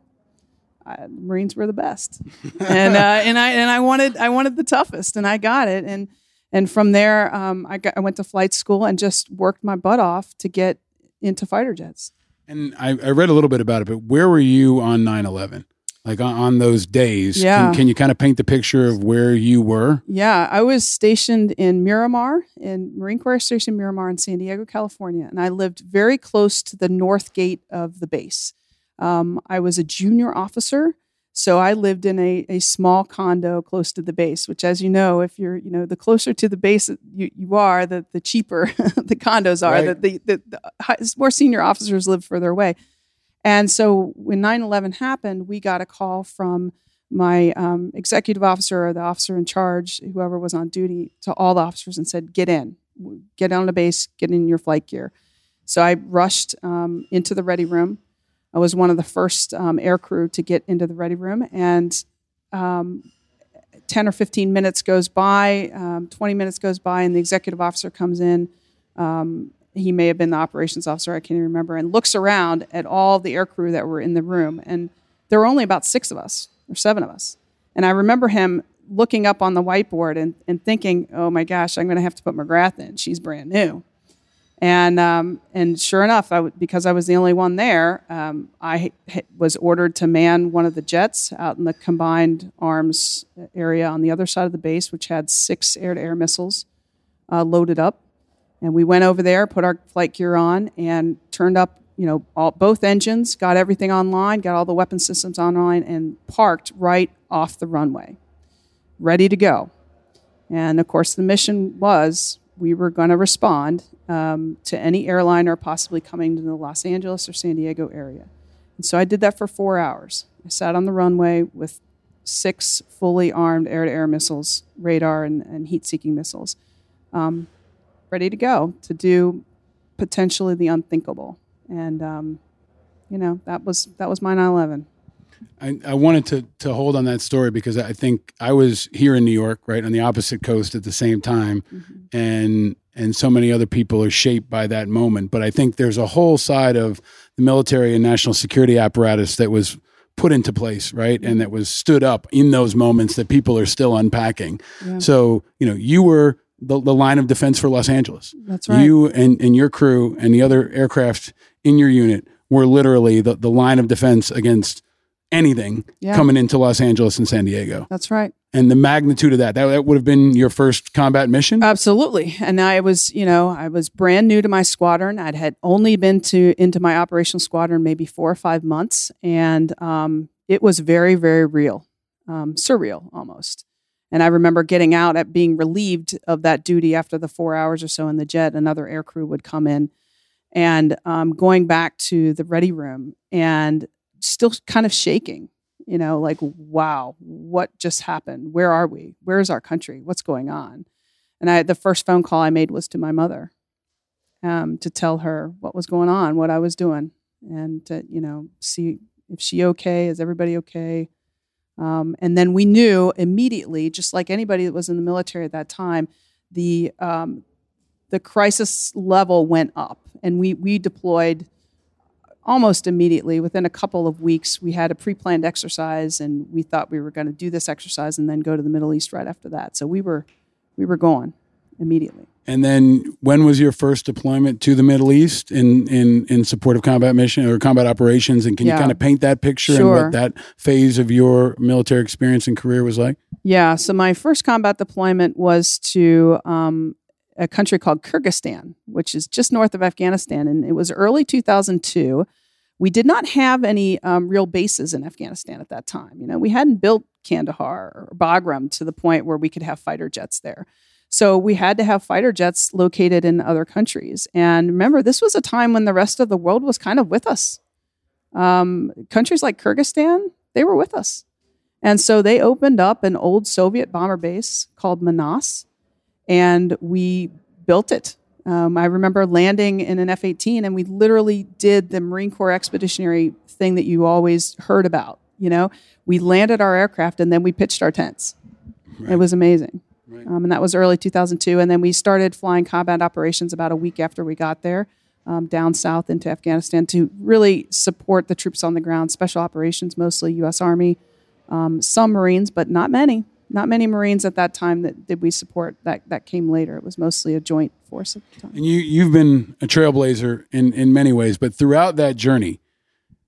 I, Marines were the best, and uh, and I and I wanted I wanted the toughest, and I got it. And and from there, um, I got I went to flight school and just worked my butt off to get into fighter jets. and I, I read a little bit about it, but where were you on 9 11? like on, on those days. Yeah. Can, can you kind of paint the picture of where you were? Yeah, I was stationed in Miramar, in Marine Corps Station Miramar in San Diego, California, and I lived very close to the north gate of the base. Um, I was a junior officer, so I lived in a, a small condo close to the base. Which, as you know, if you're you know the closer to the base you, you are, the the cheaper the condos are. Right. The, the, the, the high- more senior officers live further away. And so when 9 11 happened, we got a call from my um, executive officer or the officer in charge, whoever was on duty, to all the officers and said, Get in, get on the base, get in your flight gear. So I rushed um, into the ready room. I was one of the first um, air crew to get into the ready room. And um, 10 or 15 minutes goes by, um, 20 minutes goes by, and the executive officer comes in. Um, he may have been the operations officer, I can't even remember, and looks around at all the air crew that were in the room. And there were only about six of us or seven of us. And I remember him looking up on the whiteboard and, and thinking, oh my gosh, I'm going to have to put McGrath in. She's brand new. And um, and sure enough, I w- because I was the only one there, um, I h- was ordered to man one of the jets out in the combined arms area on the other side of the base, which had six air-to-air missiles uh, loaded up. And we went over there, put our flight gear on, and turned up, you know, all, both engines, got everything online, got all the weapon systems online, and parked right off the runway, ready to go. And of course, the mission was we were going to respond um, to any airliner possibly coming to the Los Angeles or San Diego area. And so I did that for four hours. I sat on the runway with six fully armed air to air missiles, radar, and, and heat seeking missiles, um, ready to go to do potentially the unthinkable. And, um, you know, that was, that was my 9 11. I, I wanted to to hold on that story because I think I was here in New York, right on the opposite coast at the same time, mm-hmm. and and so many other people are shaped by that moment. But I think there's a whole side of the military and national security apparatus that was put into place, right, and that was stood up in those moments that people are still unpacking. Yeah. So you know, you were the, the line of defense for Los Angeles. That's right. You and, and your crew and the other aircraft in your unit were literally the, the line of defense against anything Yeah. coming into Los Angeles and San Diego. That's right. And the magnitude of that, that, that would have been your first combat mission? Absolutely. And I was, you know, I was brand new to my squadron. I'd had only been to into my operational squadron maybe four or five months, and um, it was very, very real, um, surreal almost. And I remember getting out at being relieved of that duty after the four hours or so in the jet. Another air crew would come in, and um, going back to the ready room and still kind of shaking you know like wow what just happened? Where are we? Where's our country? What's going on? And i the first phone call i made was to my mother um, to tell her what was going on what i was doing and to you know see if she okay is everybody okay? Um, and then we knew immediately just like anybody that was in the military at that time the um, the crisis level went up and we we deployed almost immediately within a couple of weeks we had a pre-planned exercise and we thought we were going to do this exercise and then go to the middle east right after that so we were we were going immediately And then when was your first deployment to the Middle East in, in, in support of combat mission or combat operations? And can Yeah. you kind of paint that picture Sure. and what that phase of your military experience and career was like? yeah so my first combat deployment was to um, a country called kyrgyzstan which is just north of afghanistan and it was early 2002 we did not have any um, real bases in afghanistan at that time you know we hadn't built kandahar or bagram to the point where we could have fighter jets there So we had to have fighter jets located in other countries. And remember, this was a time when the rest of the world was kind of with us. Um, countries like Kyrgyzstan, they were with us. And so they opened up an old Soviet bomber base called Manas, and we built it. Um, I remember landing in an F 18, and we literally did the Marine Corps expeditionary thing that you always heard about. You know, we landed our aircraft and then we pitched our tents. It was amazing. Um, and that was early 2002. And then we started flying combat operations about a week after we got there um, down south into Afghanistan to really support the troops on the ground, special operations, mostly U.S. Army, um, some Marines, but not many. Not many Marines at that time that did we support. That that came later. It was mostly a joint force at the time. And you you've been a trailblazer in in many ways, but throughout that journey,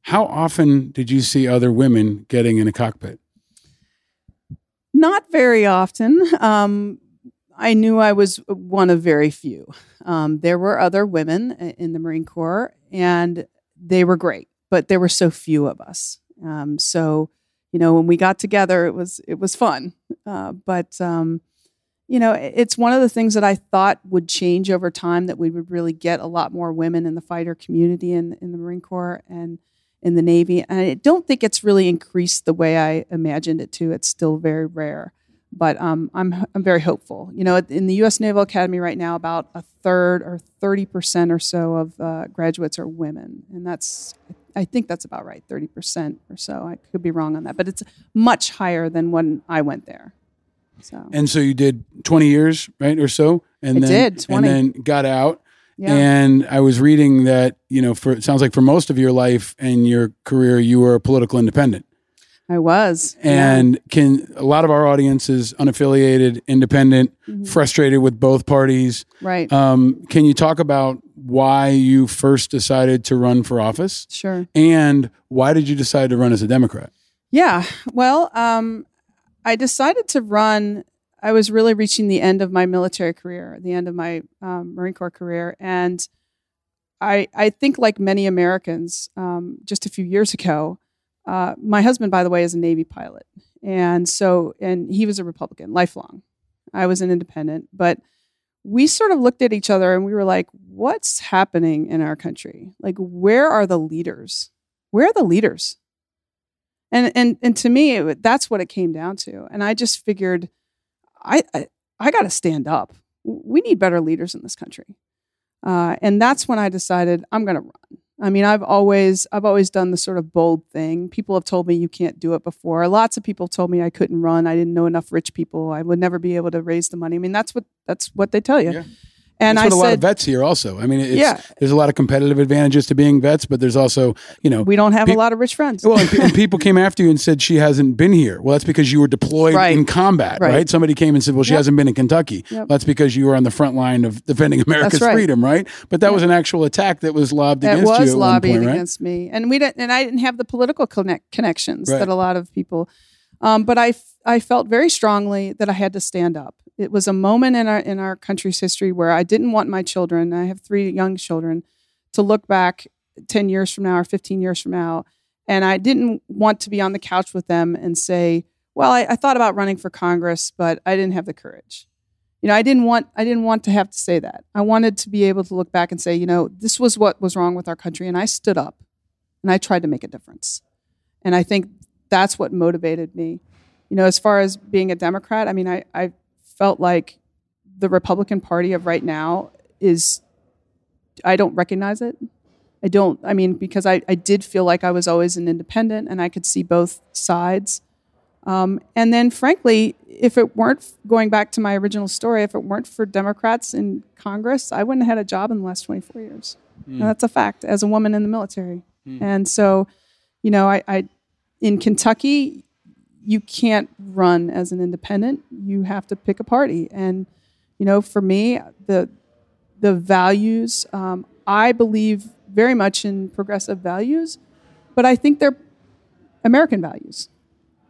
How often did you see other women getting in a cockpit? Not very often. Um, I knew I was one of very few. Um, there were other women in the Marine Corps, and they were great, but there were so few of us. Um, so, you know, when we got together, it was it was fun. Uh, but um, you know, it's one of the things that I thought would change over time. That we would really get a lot more women in the fighter community in in the Marine Corps and in the Navy. And I don't think it's really increased the way I imagined it to. It's still very rare but um, I'm I'm very hopeful. You know, in the U.S. Naval Academy right now, about a third or thirty percent or so of uh, graduates are women, and that's I think that's about right, thirty percent or so. I could be wrong on that, but it's much higher than when I went there. So and so you did twenty years, right, or so, and I then did, 20. and then got out. Yeah. And I was reading that you know, for it sounds like for most of your life and your career, you were a political independent. I was. And can a lot of our audience is unaffiliated, independent, Mhm. frustrated with both parties. Right. Um, can you talk about why you first decided to run for office? Sure. And why did you decide to run as a Democrat? Yeah. Well, um, I decided to run. I was really reaching the end of my military career, the end of my um, Marine Corps career, and I I think like many Americans, um, just a few years ago, uh, my husband, by the way, is a Navy pilot, and so and he was a Republican, lifelong. I was an independent, but we sort of looked at each other and we were like, "What's happening in our country? Like, where are the leaders? Where are the leaders?" And and and to me, it, that's what it came down to. And I just figured, I I, I got to stand up. We need better leaders in this country. Uh, and that's when I decided I'm going to run. I mean, I've always I've always done the sort of bold thing. People have told me you can't do it before. Lots of people told me I couldn't run. I didn't know enough rich people. I would never be able to raise the money. I mean, that's what that's what they tell you. And That's I what a lot said, of vets here also. I mean, it's, Yeah. there's a lot of competitive advantages to being vets, but there's also, you know, we don't have pe- a lot of rich friends. Well, and, pe- and people came after you and said she hasn't been here. Well, that's because you were deployed Right. in combat, right. Right. Somebody came and said, "Well, she Yep. hasn't been in Kentucky." Yep. Well, that's because you were on the front line of defending America's right. freedom, right? But that was an actual attack that was lobbed It against was you at lobbied point, against me, and we didn't. And I didn't have the political connect, connections that a lot of people. Um, but I, f- I felt very strongly that I had to stand up. It was a moment in our in our country's history where I didn't want my children. I have three young children to look back ten years from now or fifteen years from now, and I didn't want to be on the couch with them and say, "Well, I, I thought about running for Congress, but I didn't have the courage." You know, I didn't want I didn't want to have to say that. I wanted to be able to look back and say, you know, this was what was wrong with our country, and I stood up and I tried to make a difference. And I think that's what motivated me. You know, as far as being a Democrat, I mean, I, I felt like the Republican Party of right now is I don't recognize it. I don't, I mean, because I, I did feel like I was always an independent and I could see both sides. Um, and then, frankly, if it weren't going back to my original story, if it weren't for Democrats in Congress, I wouldn't have had a job in the last 24 years. Mm. And that's a fact as a woman in the military. Mm. And so, you know, I, I in Kentucky, you can't run as an independent. You have to pick a party. And, you know, for me, the the values, um, I believe very much in progressive values, but I think they're American values.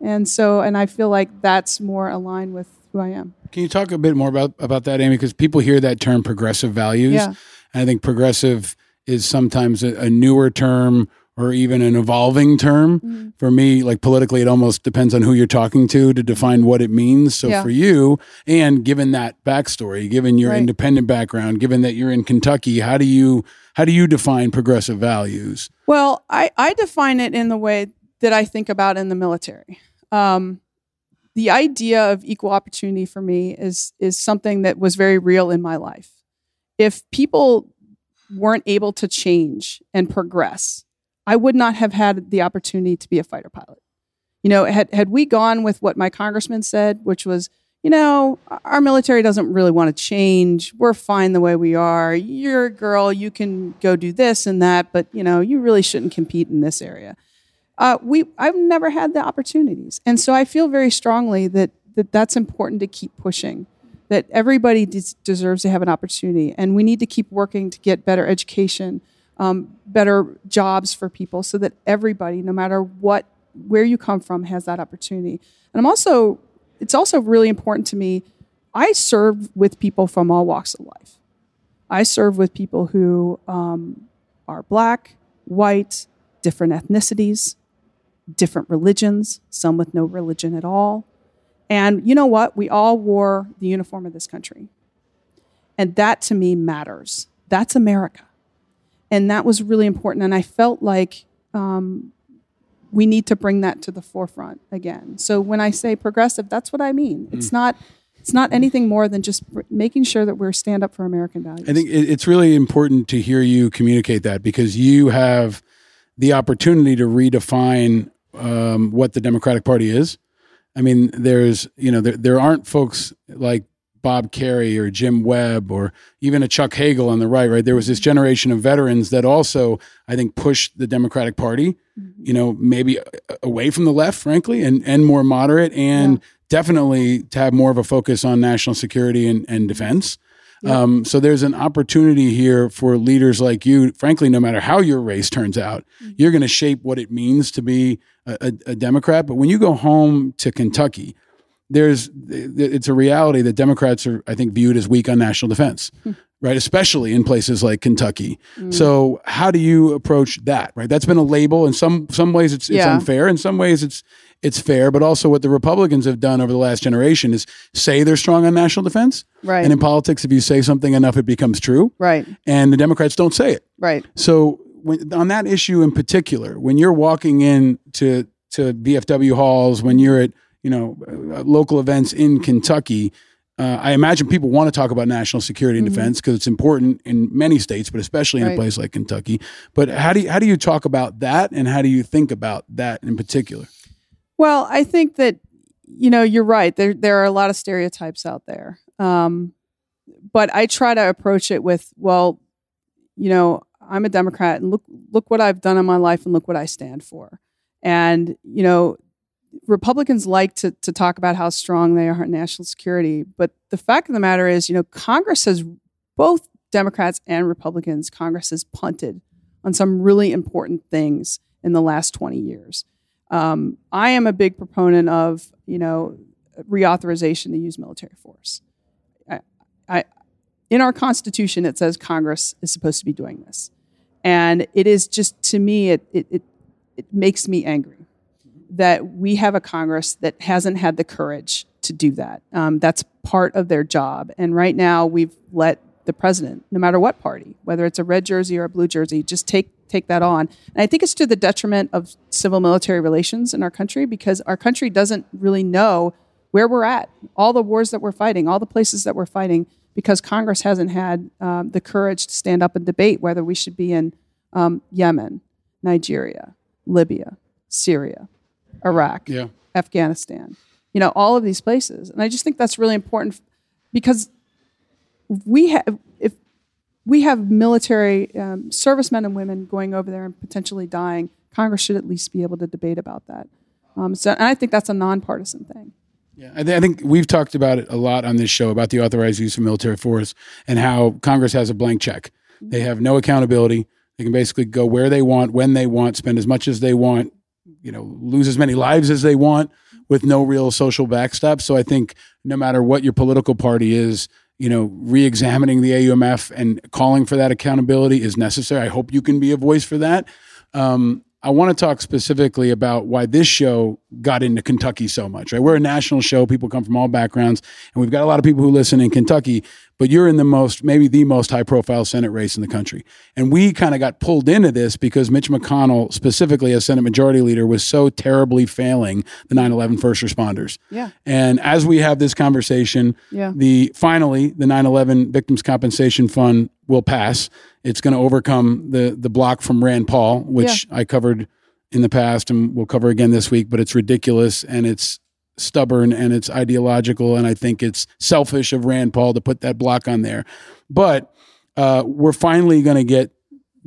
And so, and I feel like that's more aligned with who I am. Can you talk a bit more about about that, Amy? Because people hear that term progressive values, Yeah. and I think progressive is sometimes a, a newer term or even an evolving term. Mm-hmm. For me, like politically, it almost depends on who you're talking to to define what it means. So Yeah. for you, and given that backstory, given your Right. independent background, given that you're in Kentucky, how do you how do you define progressive values? Well, I, I define it in the way that I think about in the military. Um, the idea of equal opportunity for me is is something that was very real in my life. If people weren't able to change and progress, I would not have had the opportunity to be a fighter pilot. You know, had had we gone with what my congressman said, which was, you know, our military doesn't really want to change. We're fine the way we are. You're a girl, you can go do this and that, but you know, you really shouldn't compete in this area. Uh, we I've never had the opportunities, and so I feel very strongly that that that's important to keep pushing. That everybody des- deserves to have an opportunity, and we need to keep working to get better education um, better jobs for people so that everybody, no matter what, where you come from, has that opportunity. And I'm also, it's also really important to me. I serve with people from all walks of life. I serve with people who um, are black, white, different ethnicities, different religions, some with no religion at all. And you know what? We all wore the uniform of this country. And that to me matters. That's America. And that was really important. And I felt like um, we need to bring that to the forefront again. So when I say progressive, that's what I mean. It's not. It's not anything more than just making sure that we're stand up for American values. I think it's really important to hear you communicate that because you have the opportunity to redefine um, what the Democratic Party is. I mean, there's you know there there aren't folks like Bob Kerrey or Jim Webb or even a Chuck Hagel on the right, right? There was this generation of veterans that also, I think, pushed the Democratic Party, you know, maybe away from the left, frankly, and, and more moderate, and yeah. definitely to have more of a focus on national security and, and defense. Yeah. Um, so there's an opportunity here for leaders like you. Frankly, no matter how your race turns out, mm-hmm. you're going to shape what it means to be a, a, a Democrat. But when you go home to Kentucky, there's it's a reality that Democrats are, I think, viewed as weak on national defense, hmm. right? Especially in places like Kentucky. Mm. So how do you approach that? Right, that's been a label. In some some ways, it's it's yeah. unfair. In some ways, it's it's fair. But also, what the Republicans have done over the last generation is say they're strong on national defense. Right. And in politics, if you say something enough, it becomes true. Right. And the Democrats don't say it. Right. So when, on that issue in particular, when you're walking in to to VFW halls, when you're at you know, uh, local events in Kentucky. Uh, I imagine people want to talk about national security and mm-hmm. defense because it's important in many states, but especially in right. a place like Kentucky. But how do you, how do you talk about that, and how do you think about that in particular? Well, I think that you know you're right. There there are a lot of stereotypes out there, um, but I try to approach it with, well, you know, I'm a Democrat, and look look what I've done in my life, and look what I stand for. And you know, Republicans like to, to talk about how strong they are in national security, but the fact of the matter is, you know, Congress has both Democrats and Republicans, Congress has punted on some really important things in the last 20 years. Um, I am a big proponent of, you know, reauthorization to use military force. I, I, in our Constitution, it says Congress is supposed to be doing this. And it is just, to me, it, it, it, it makes me angry that we have a Congress that hasn't had the courage to do that. Um, that's part of their job. And right now, we've let the president, no matter what party, whether it's a red jersey or a blue jersey, just take take that on. And I think it's to the detriment of civil military relations in our country because our country doesn't really know where we're at, all the wars that we're fighting, all the places that we're fighting, because Congress hasn't had um, the courage to stand up and debate whether we should be in um, Yemen, Nigeria, Libya, Syria, Iraq, yeah. Afghanistan, you know, all of these places. And I just think that's really important because we have, if we have military um, servicemen and women going over there and potentially dying, Congress should at least be able to debate about that. Um, so, and I think that's a nonpartisan thing. Yeah, I, th- I, think we've talked about it a lot on this show about the authorized use of military force and how Congress has a blank check. They have no accountability. They can basically go where they want, when they want, spend as much as they want, you know lose as many lives as they want with no real social backstop. So I think no matter what your political party is, you know, re-examining the AUMF and calling for that accountability is necessary. I hope you can be a voice for that. Um, I want to talk specifically about why this show got into Kentucky so much, right? We're a national show. People come from all backgrounds, and we've got a lot of people who listen in Kentucky, but you're in the most, maybe the most high profile Senate race in the country. And we kind of got pulled into this because Mitch McConnell, specifically as Senate Majority Leader, was so terribly failing the 9 11 first responders. Yeah. And as we have this conversation, yeah. the finally, the 9 11 Victims Compensation Fund will pass. It's going to overcome the the block from Rand Paul, which yeah. I covered in the past and we'll cover again this week. But it's ridiculous and it's stubborn and it's ideological, and I think it's selfish of Rand Paul to put that block on there. But uh, we're finally going to get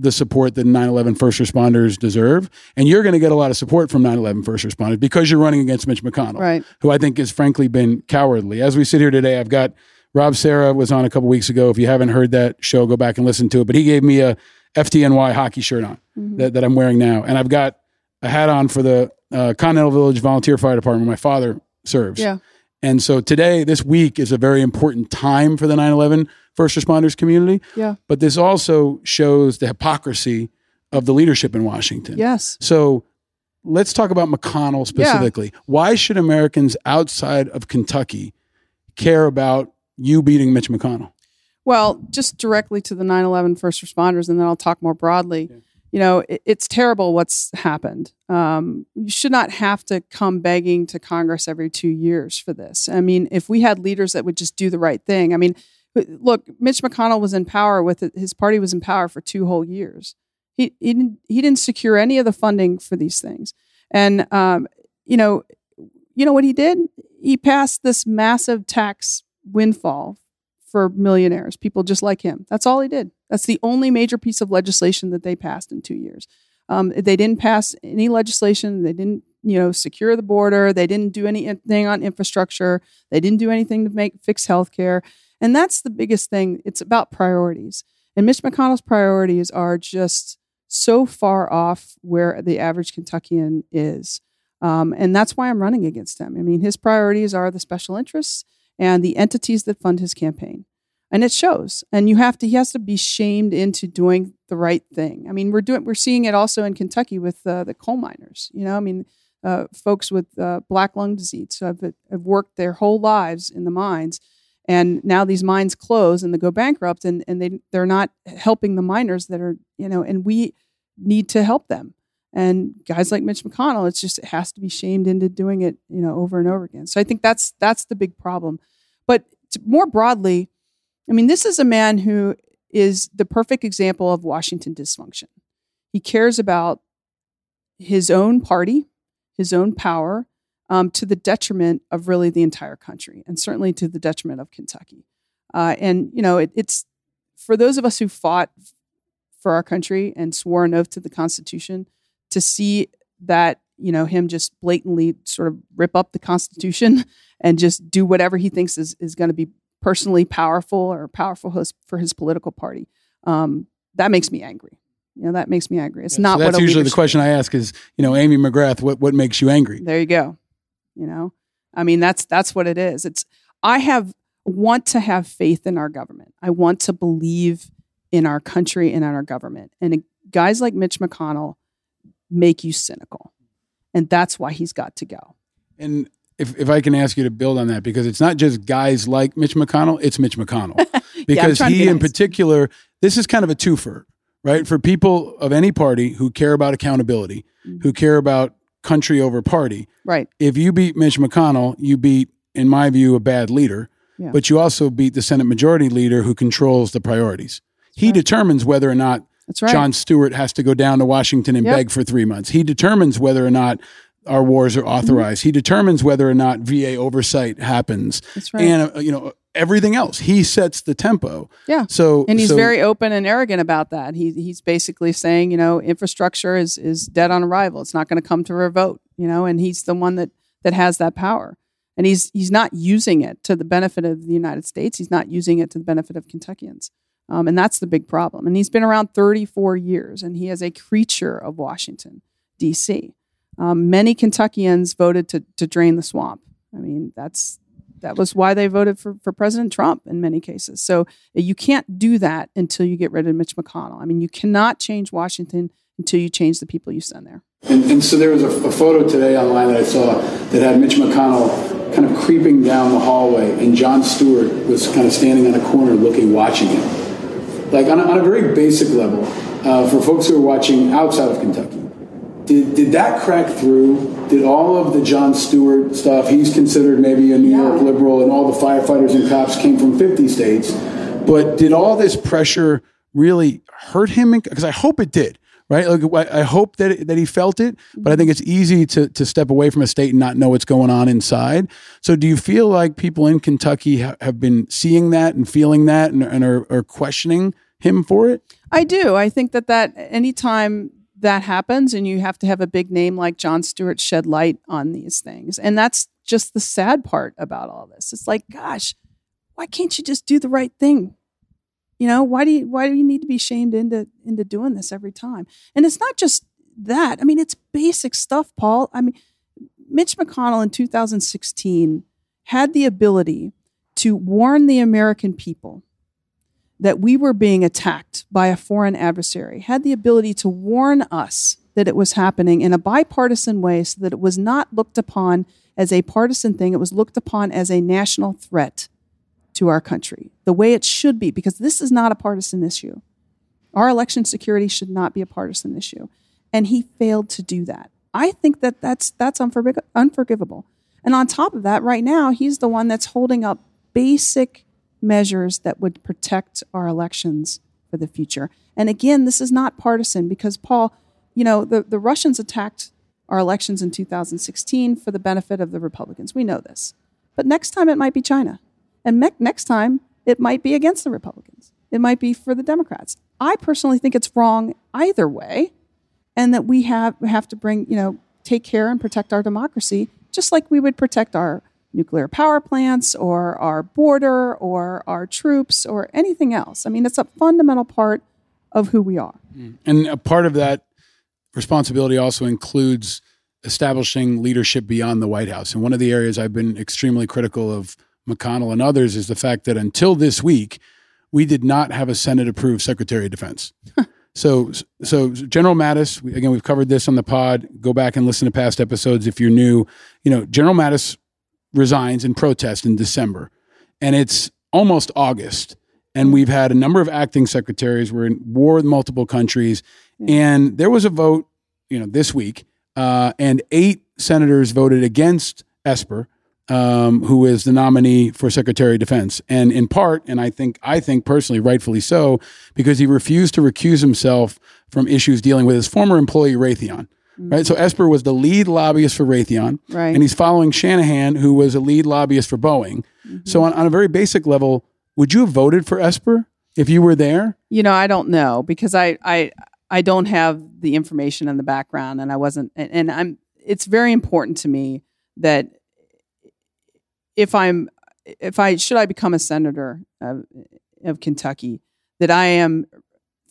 the support that 9-11 first responders deserve and you're going to get a lot of support from 9-11 first responders because you're running against mitch mcconnell right. who i think has frankly been cowardly as we sit here today i've got Rob Serra was on a couple weeks ago. If you haven't heard that show, go back and listen to it. But he gave me a FDNY hockey shirt on that, that I'm wearing now, and I've got a hat on for the uh, Continental Village Volunteer Fire Department. My father serves. Yeah. And so today, this week is a very important time for the 9 11 first responders community. Yeah. But this also shows the hypocrisy of the leadership in Washington. Yes. So let's talk about McConnell specifically. Why should Americans outside of Kentucky care about you beating Mitch McConnell? Well, just directly to the 9 11 first responders, and then I'll talk more broadly. You know, it, it's terrible what's happened. Um, you should not have to come begging to Congress every two years for this. I mean, if we had leaders that would just do the right thing, I mean, look, Mitch McConnell was in power with it, his party was in power for two whole years. He, he, didn't, he didn't secure any of the funding for these things. And, um, you know, you know what he did? He passed this massive tax windfall for millionaires, people just like him. That's all he did. That's the only major piece of legislation that they passed in two years. Um, they didn't pass any legislation. They didn't, you know, secure the border. They didn't do anything on infrastructure. They didn't do anything to make fix healthcare. And that's the biggest thing. It's about priorities. And Mitch McConnell's priorities are just so far off where the average Kentuckian is. Um, and that's why I'm running against him. I mean, his priorities are the special interests and the entities that fund his campaign. And it shows. And you have to, he has to be shamed into doing the right thing. I mean, we're doing, we're seeing it also in Kentucky with uh, the coal miners. You know, I mean, uh, folks with uh, black lung disease have, have worked their whole lives in the mines. And now these mines close and they go bankrupt and, and they, they're not helping the miners that are, you know, and we need to help them. And guys like Mitch McConnell, it's just it has to be shamed into doing it, you know, over and over again. So I think that's that's the big problem. But more broadly, I mean, this is a man who is the perfect example of Washington dysfunction. He cares about his own party, his own power, um, to the detriment of really the entire country, and certainly to the detriment of Kentucky. Uh, and you know, it, it's for those of us who fought for our country and swore an oath to the Constitution to see that you know him just blatantly sort of rip up the Constitution and just do whatever he thinks is is going to be personally powerful or powerful his, for his political party. Um, that makes me angry. You know, that makes me angry. It's Yeah, not so that's what usually the question I ask is, you know, Amy McGrath, what, what makes you angry? There you go. You know, I mean, that's that's what it is. It's I have want to have faith in our government. I want to believe in our country and in our government. And it- guys like Mitch McConnell make you cynical, and that's why he's got to go. And if, if I can ask you to build on that, because it's not just guys like Mitch McConnell, it's Mitch McConnell. Because to he, be in particular, this is kind of a twofer, right? For people of any party who care about accountability, Mm-hmm. who care about country over party, Right. if you beat Mitch McConnell, you beat, in my view, a bad leader, Yeah. but you also beat the Senate Majority Leader who controls the priorities. he determines whether or not That's right. Jon Stewart has to go down to Washington and Yep. beg for three months. He determines whether or not our wars are authorized. He determines whether or not VA oversight happens. That's right. And uh, you know everything else. He sets the tempo. Yeah. So and he's so- very open and arrogant about that. He he's basically saying, you know, infrastructure is is dead on arrival. It's not going to come to a vote, you know, and he's the one that that has that power. And he's he's not using it to the benefit of the United States. He's not using it to the benefit of Kentuckians. Um, and that's the big problem. And he's been around 34 years, and he is a creature of Washington, D.C. Um, many Kentuckians voted to to drain the swamp. I mean, that's that was why they voted for, for President Trump in many cases. So uh, you can't do that until you get rid of Mitch McConnell. I mean, you cannot change Washington until you change the people you send there. And, and so there was a, a photo today online that I saw that had Mitch McConnell kind of creeping down the hallway, and Jon Stewart was kind of standing on a corner looking, watching him. Like on a, on a very basic level, uh, for folks who are watching outside of Kentucky, did, did that crack through? Did all of the Jon Stewart stuff, he's considered maybe a New York liberal, and all the firefighters and cops came from 50 states, but did all this pressure really hurt him? Because I hope it did right? Like I I hope that it, that he felt it, but I think it's easy to to step away from a state and not know what's going on inside. So, do you feel like people in Kentucky ha- have been seeing that and feeling that and, and are, are questioning him for it? I do. I think that that anytime that happens and you have to have a big name like Jon Stewart shed light on these things. And that's just the sad part about all this. It's like, gosh, why can't you just do the right thing? You know, why do you why do you need to be shamed into into doing this every time? And it's not just that. I mean, it's basic stuff, Paul. I mean, Mitch McConnell in 2016 had the ability to warn the American people that we were being attacked by a foreign adversary, had the ability to warn us that it was happening in a bipartisan way so that it was not looked upon as a partisan thing, it was looked upon as a national threat to our country, the way it should be, because this is not a partisan issue. Our election security should not be a partisan issue. And he failed to do that. I think that that's, that's unforg- unforgivable. And on top of that, right now, he's the one that's holding up basic measures that would protect our elections for the future. And again, this is not partisan because, Paul, you know, the, the Russians attacked our elections in 2016 for the benefit of the Republicans. We know this. But next time it might be China. And me- next time it might be against the Republicans. It might be for the Democrats. I personally think it's wrong either way, and that we have have to bring, you know, take care and protect our democracy, just like we would protect our nuclear power plants or our border or our troops or anything else. I mean, it's a fundamental part of who we are. Mm. And a part of that responsibility also includes establishing leadership beyond the White House. And one of the areas I've been extremely critical of McConnell and others is the fact that until this week, we did not have a Senate approved Secretary of Defense. so, so General Mattis, again, we've covered this on the pod. Go back and listen to past episodes if you're new. You know, General Mattis resigns in protest in December, and it's almost August. And we've had a number of acting secretaries. We're in war with multiple countries. And there was a vote, you know, this week, uh, and eight senators voted against Esper, um, who is the nominee for Secretary of Defense, and in part, and I think, I think personally, rightfully so, because he refused to recuse himself from issues dealing with his former employee Raytheon. Mm. Right, so Esper was the lead lobbyist for Raytheon, Right. and he's following Shanahan, who was a lead lobbyist for Boeing. So, mm-hmm. on, on a very basic level, would you have voted for Esper if you were there? You know, I don't know because I I I don't have the information in the background, and I wasn't. And, and I'm. It's very important to me that if I'm if I should I become a senator of, of Kentucky, that I am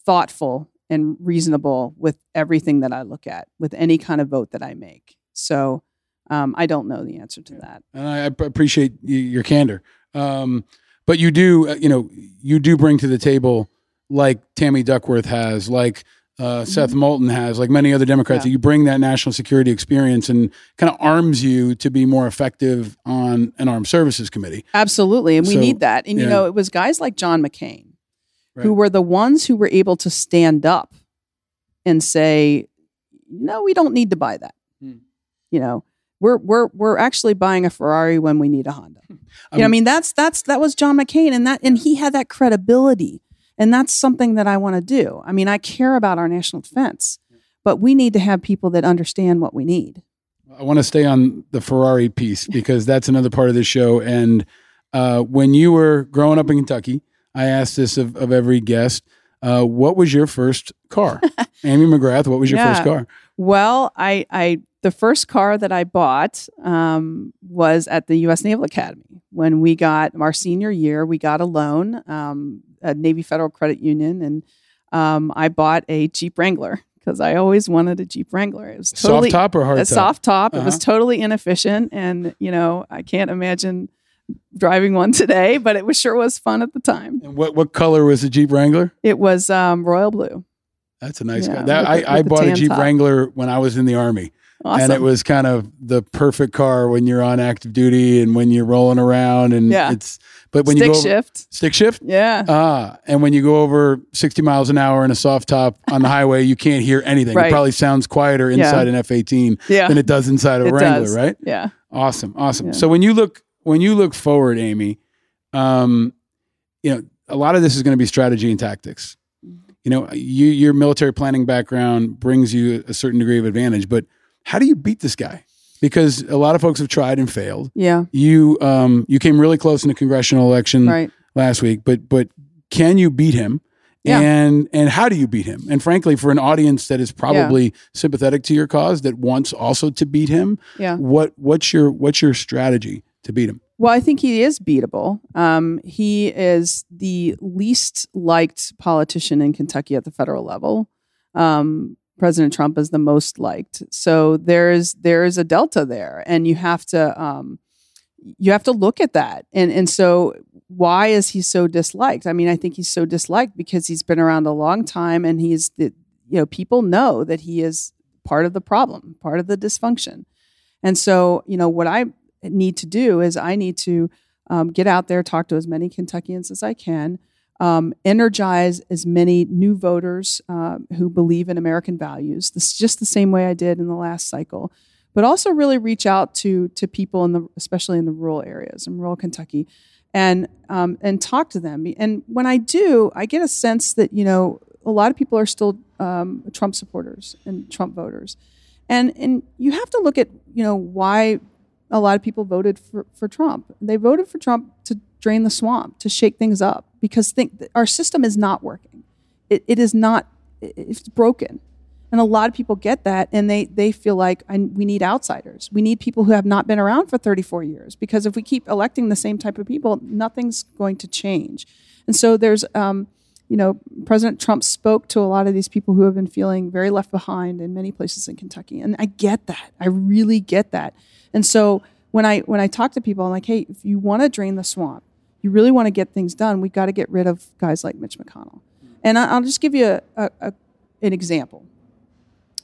thoughtful and reasonable with everything that I look at, with any kind of vote that I make. So um, I don't know the answer to that. and I, appreciate your candor. Um, but you do, uh, you know, you do bring to the table, like Tammy Duckworth has, like uh, Seth Moulton has, like many other Democrats. Yeah. You bring that national security experience and kind of arms you to be more effective on an armed services committee. Absolutely. And we So, need that. And, you know, it was guys like John McCain who were the ones who were able to stand up and say, no, we don't need to buy that. Hmm. You know, we're, we're, we're actually buying a Ferrari when we need a Honda. You know, I mean, that's, that's, that was John McCain and that, and he had that credibility. And that's something that I want to do. I mean, I care about our national defense, but we need to have people that understand what we need. I want to stay on the Ferrari piece because that's another part of the show. And uh, when you were growing up in Kentucky, I asked this of, of every guest. Uh, what was your first car? Amy McGrath, what was your first car? Well, I, I the first car that I bought um, was at the U.S. Naval Academy when we got our senior year. We got a loan, um, a Navy Federal Credit Union, and um, I bought a Jeep Wrangler because I always wanted a Jeep Wrangler. It was totally, Soft top or hard a top? soft top. It was Uh-huh. totally inefficient, and you know I can't imagine driving one today, but it was sure was fun at the time. And what, what color was the Jeep Wrangler? It was um, royal blue. That's a nice Yeah, car. That, with I, I with bought a Jeep top. Wrangler when I was in the Army. And it was kind of the perfect car when you're on active duty and when you're rolling around and Yeah. it's but when Stick you go over, shift. stick shift Yeah. ah and when you go over 60 miles an hour in a soft top on the highway you can't hear anything it probably sounds quieter Yeah. inside an F18 Yeah. than it does inside a It Wrangler does. right Yeah. awesome awesome Yeah. so when you look when you look forward Amy um you know a lot of this is going to be strategy and tactics you know you your military planning background brings you a certain degree of advantage but how do you beat this guy because a lot of folks have tried and failed Yeah. you um you came really close in the congressional election Right. last week but but can you beat him Yeah. and and how do you beat him and frankly for an audience that is probably sympathetic to your cause that wants also to beat him Yeah. what what's your what's your strategy to beat him Well, I think he is beatable. Um, he is the least liked politician in Kentucky at the federal level. Um, President Trump is the most liked. So there's there is a delta there, and you have to um, you have to look at that. And and so why is he so disliked? I mean, I think he's so disliked because he's been around a long time, and he's the you know people know that he is part of the problem, part of the dysfunction. And so you know what I need to do is I need to um, get out there, talk to as many Kentuckians as I can, um, energize as many new voters uh, who believe in American values. This is just the same way I did in the last cycle, but also really reach out to to people in the, especially in the rural areas in rural Kentucky, and um, and talk to them. And when I do, I get a sense that you know a lot of people are still um, Trump supporters and Trump voters, and and you have to look at you know why a lot of people voted for, for Trump. They voted for Trump to drain the swamp, to shake things up, because think our system is not working. It, it is not. It's broken, and a lot of people get that, and they they feel like we need outsiders. We need people who have not been around for 34 years, because if we keep electing the same type of people, nothing's going to change. And so there's. Um, you know, President Trump spoke to a lot of these people who have been feeling very left behind in many places in Kentucky. And I get that. I really get that. And so when I when I talk to people, I'm like, hey, if you want to drain the swamp, you really want to get things done, we got to get rid of guys like Mitch McConnell. And I, will just give you a, a, a an example.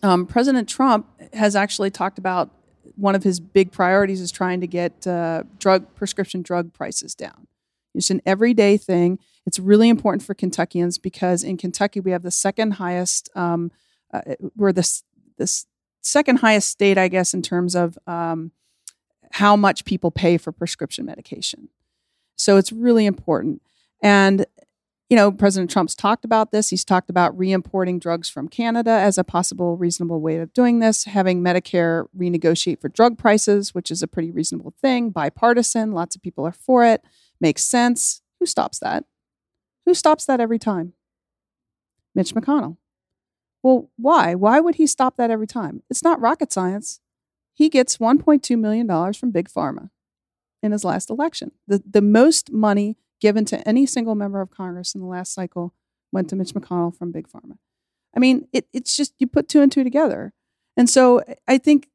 Um, President Trump has actually talked about one of his big priorities is trying to get uh, drug prescription drug prices down. It's an everyday thing. It's really important for Kentuckians because in Kentucky we have the second highest. Um, uh, we're the this second highest state, I guess, in terms of um, how much people pay for prescription medication. So it's really important. And you know, President Trump's talked about this. He's talked about re-importing drugs from Canada as a possible reasonable way of doing this, having Medicare renegotiate for drug prices, which is a pretty reasonable thing, bipartisan, lots of people are for it, makes sense. Who stops that? Who stops that every time? Mitch McConnell. Well, why? Why would he stop that every time? It's not rocket science. He gets $1.2 million from Big Pharma in his last election. The, the most money given to any single member of Congress in the last cycle went to Mitch McConnell from Big Pharma. I mean, it, it's just you put two and two together. And so I think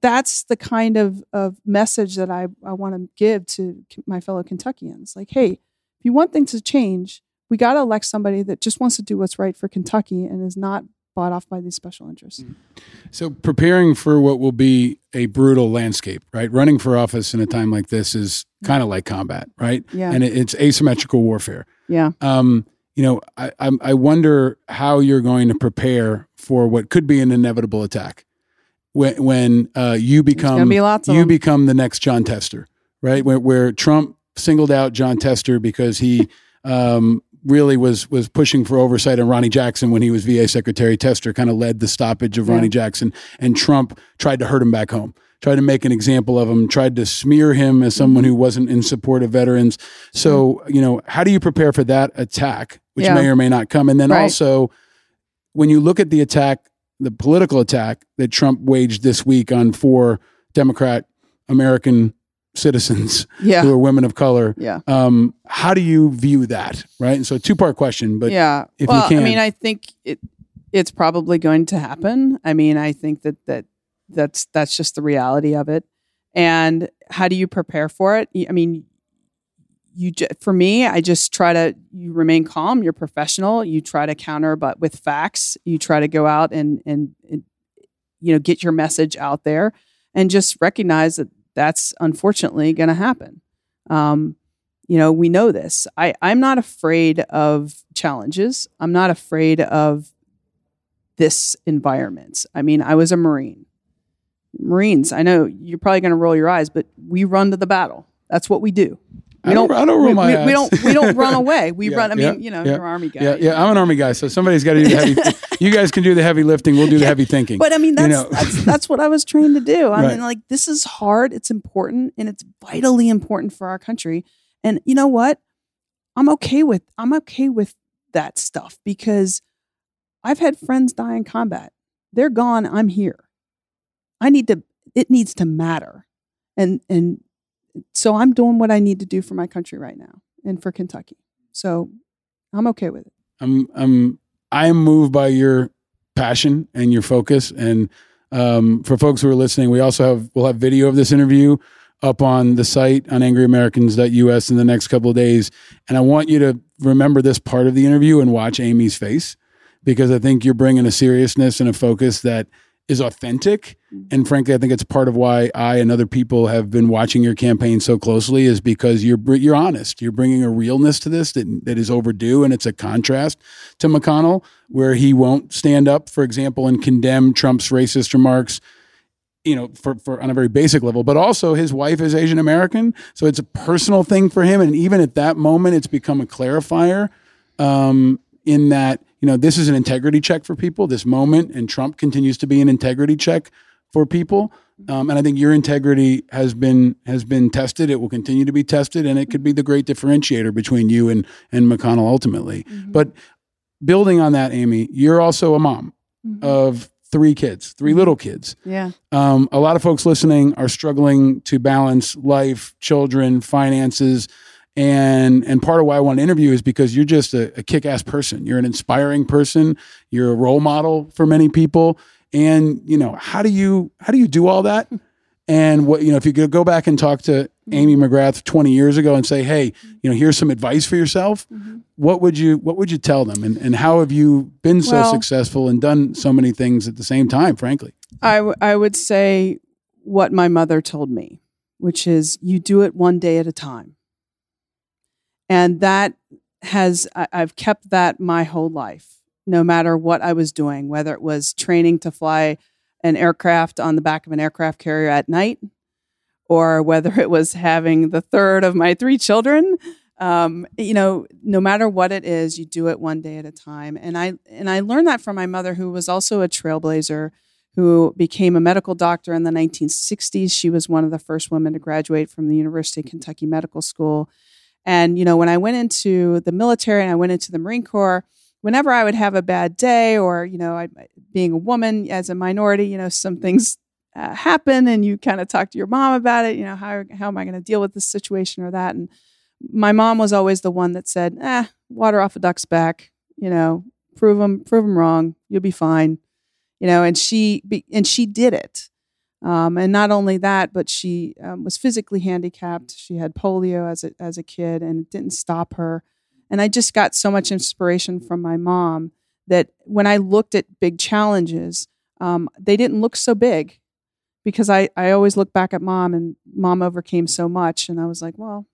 that's the kind of, of message that I, I want to give to my fellow Kentuckians. Like, hey, if you want things to change, we got to elect somebody that just wants to do what's right for Kentucky and is not bought off by these special interests. Mm-hmm. So, preparing for what will be a brutal landscape, right? Running for office in a time like this is kind of like combat, right? Yeah. And it's asymmetrical warfare. Yeah. Um, you know, I, I wonder how you're going to prepare for what could be an inevitable attack when when uh, you become be you them. become the next Jon Tester, right? Where, where Trump singled out Jon Tester because he um, really was was pushing for oversight on Ronny Jackson when he was VA Secretary. Tester kind of led the stoppage of yeah. Ronny Jackson, and Trump tried to hurt him back home. Tried to make an example of him. Tried to smear him as someone who wasn't in support of veterans. So mm-hmm. you know, how do you prepare for that attack, which yeah. may or may not come? And then right. also, when you look at the attack, the political attack that Trump waged this week on four Democrat American citizens yeah. who are women of color. Yeah. Um, how do you view that? Right. And so two part question, but yeah. if well, you can I mean, I think it it's probably going to happen. I mean, I think that that that's that's just the reality of it. And how do you prepare for it? I mean, you for me, I just try to you remain calm. You're professional. You try to counter, but with facts. You try to go out and and, and you know get your message out there, and just recognize that that's unfortunately going to happen. Um, you know, we know this. I, I'm not afraid of challenges. I'm not afraid of this environment. I mean, I was a Marine. Marines, I know you're probably going to roll your eyes, but we run to the battle. That's what we do. We I don't, I don't roll we, my we, eyes. we don't we don't run away. We yeah, run. I mean, yeah, you know, yeah, you're army guy. Yeah, yeah, I'm an army guy, so somebody's got to do the heavy. you guys can do the heavy lifting. We'll do the heavy thinking. But I mean, that's you know? that's that's what I was trained to do. I Right. mean, like this is hard. It's important, and it's vitally important for our country. And you know what? I'm okay with I'm okay with that stuff because I've had friends die in combat. They're gone. I'm here. I need to. It needs to matter, and and so I'm doing what I need to do for my country right now and for Kentucky. So I'm okay with it. I'm I'm I'm moved by your passion and your focus. And um, for folks who are listening, we also have we'll have video of this interview up on the site on angryamericans.us in the next couple of days. And I want you to remember this part of the interview and watch Amy's face because I think you're bringing a seriousness and a focus that is authentic. And frankly, I think it's part of why I and other people have been watching your campaign so closely is because you're you're honest. You're bringing a realness to this that that is overdue, and it's a contrast to McConnell, where he won't stand up, for example, and condemn Trump's racist remarks. You know, for, for on a very basic level, but also his wife is Asian American, so it's a personal thing for him. And even at that moment, it's become a clarifier um, in that you know this is an integrity check for people. This moment, and Trump continues to be an integrity check for people. Um, and I think your integrity has been has been tested. It will continue to be tested, and it could be the great differentiator between you and and McConnell ultimately. But building on that, Amy, you're also a mom of three kids, 3 little kids. Yeah. Um, a lot of folks listening are struggling to balance life, children, finances, and and part of why I want to interview is because you're just a, a kick-ass person. You're an inspiring person. You're a role model for many people. And you know how do you how do you do all that? And what you know if you could go back and talk to Amy McGrath 20 years ago and say, hey, you know, here's some advice for yourself. Mm-hmm. What would you what would you tell them? And and how have you been so Well- successful and done so many things at the same time? Frankly. I, w- I would say what my mother told me, which is you do it one day at a time. And that has, I, I've kept that my whole life, no matter what I was doing, whether it was training to fly an aircraft on the back of an aircraft carrier at night, or whether it was having the third of my three children. Um, you know, no matter what it is, you do it one day at a time. And I and I learned that from my mother, who was also a trailblazer who became a medical doctor in the 1960s. She was one of the first women to graduate from the University of Kentucky Medical School. And, you know, when I went into the military and I went into the Marine Corps, whenever I would have a bad day or, you know, I, being a woman as a minority, you know, some things uh, happen and you kind of talk to your mom about it, you know, how, how am I going to deal with this situation or that? And my mom was always the one that said, eh, water off a duck's back, you know, prove them, prove them wrong. You'll be fine you know and she and she did it um, and not only that but she um, was physically handicapped she had polio as a, as a kid and it didn't stop her and i just got so much inspiration from my mom that when i looked at big challenges um, they didn't look so big because I, I always look back at mom and mom overcame so much and i was like well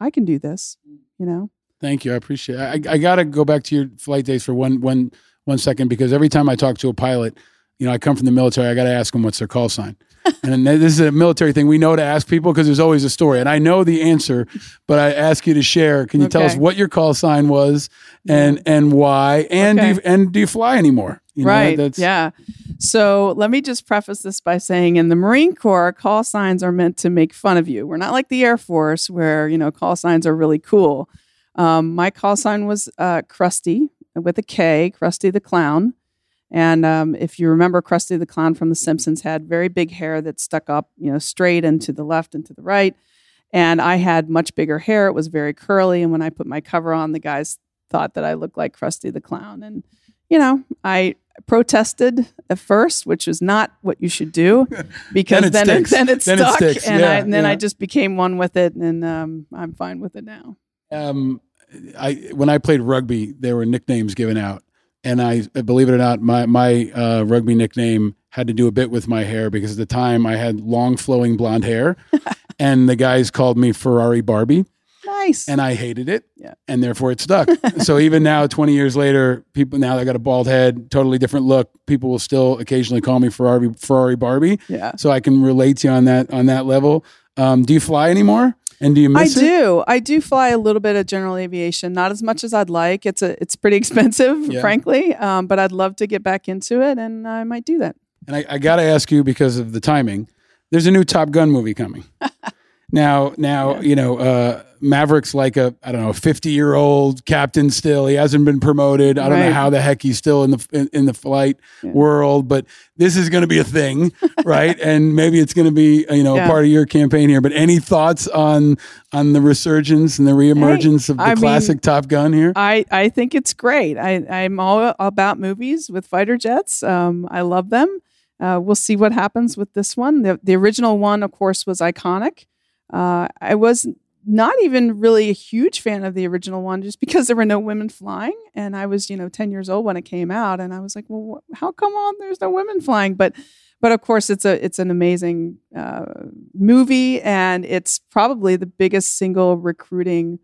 i can do this you know Thank you. I appreciate it. I, I got to go back to your flight days for one, one, one second because every time I talk to a pilot, you know, I come from the military, I got to ask them what's their call sign. and this is a military thing we know to ask people because there's always a story. And I know the answer, but I ask you to share. Can you tell us what your call sign was and and why? And do you, and do you fly anymore? You know, right. that's- yeah. So let me just preface this by saying in the Marine Corps, call signs are meant to make fun of you. We're not like the Air Force where, you know, call signs are really cool. Um, my call sign was uh, Krusty with a K, Krusty the Clown. And um, if you remember, Krusty the Clown from The Simpsons had very big hair that stuck up, you know, straight and to the left and to the right. And I had much bigger hair. It was very curly. And when I put my cover on, the guys thought that I looked like Krusty the Clown. And, you know, I protested at first, which is not what you should do because it then it, then it Then it stuck. sticks. And, Yeah, I, and then yeah. I just became one with it. And um, I'm fine with it now. um, I when I played rugby, there were nicknames given out, and I believe it or not, my my uh, rugby nickname had to do a bit with my hair because at the time I had long flowing blonde hair, and the guys called me Ferrari Barbie, Nice. and I hated it, Yeah. and therefore it stuck. so even now, twenty years later, people now I got a bald head, totally different look. People will still occasionally call me Ferrari Ferrari Barbie. Yeah. So I can relate to you on that on that level. Um, do you fly anymore? And do you I miss it? I do. I do fly a little bit of general aviation, not as much as I'd like. It's a it's pretty expensive, Yeah. frankly. Um, but I'd love to get back into it, and I might do that. And I, I got to ask you because of the timing. There's a new Top Gun movie coming, Now, now, you know, uh, Maverick's like a I don't know, fifty year old captain still. He hasn't been promoted. I don't know how the heck he's still in the in, in the flight world, but this is going to be a thing, right? and maybe it's going to be uh, you know Yeah. a part of your campaign here. But any thoughts on on the resurgence and the reemergence of the I mean, classic Top Gun here? I, I think it's great. I, I'm all about movies with fighter jets. Um, I love them. Uh, we'll see what happens with this one. The, the original one, of course, was iconic. Uh, I was not even really a huge fan of the original one just because there were no women flying. And I was, you know, 10 years old when it came out. And I was like, well, wh- how come on there's no women flying? But but of course, it's a it's an amazing uh, movie, and it's probably the biggest single recruiting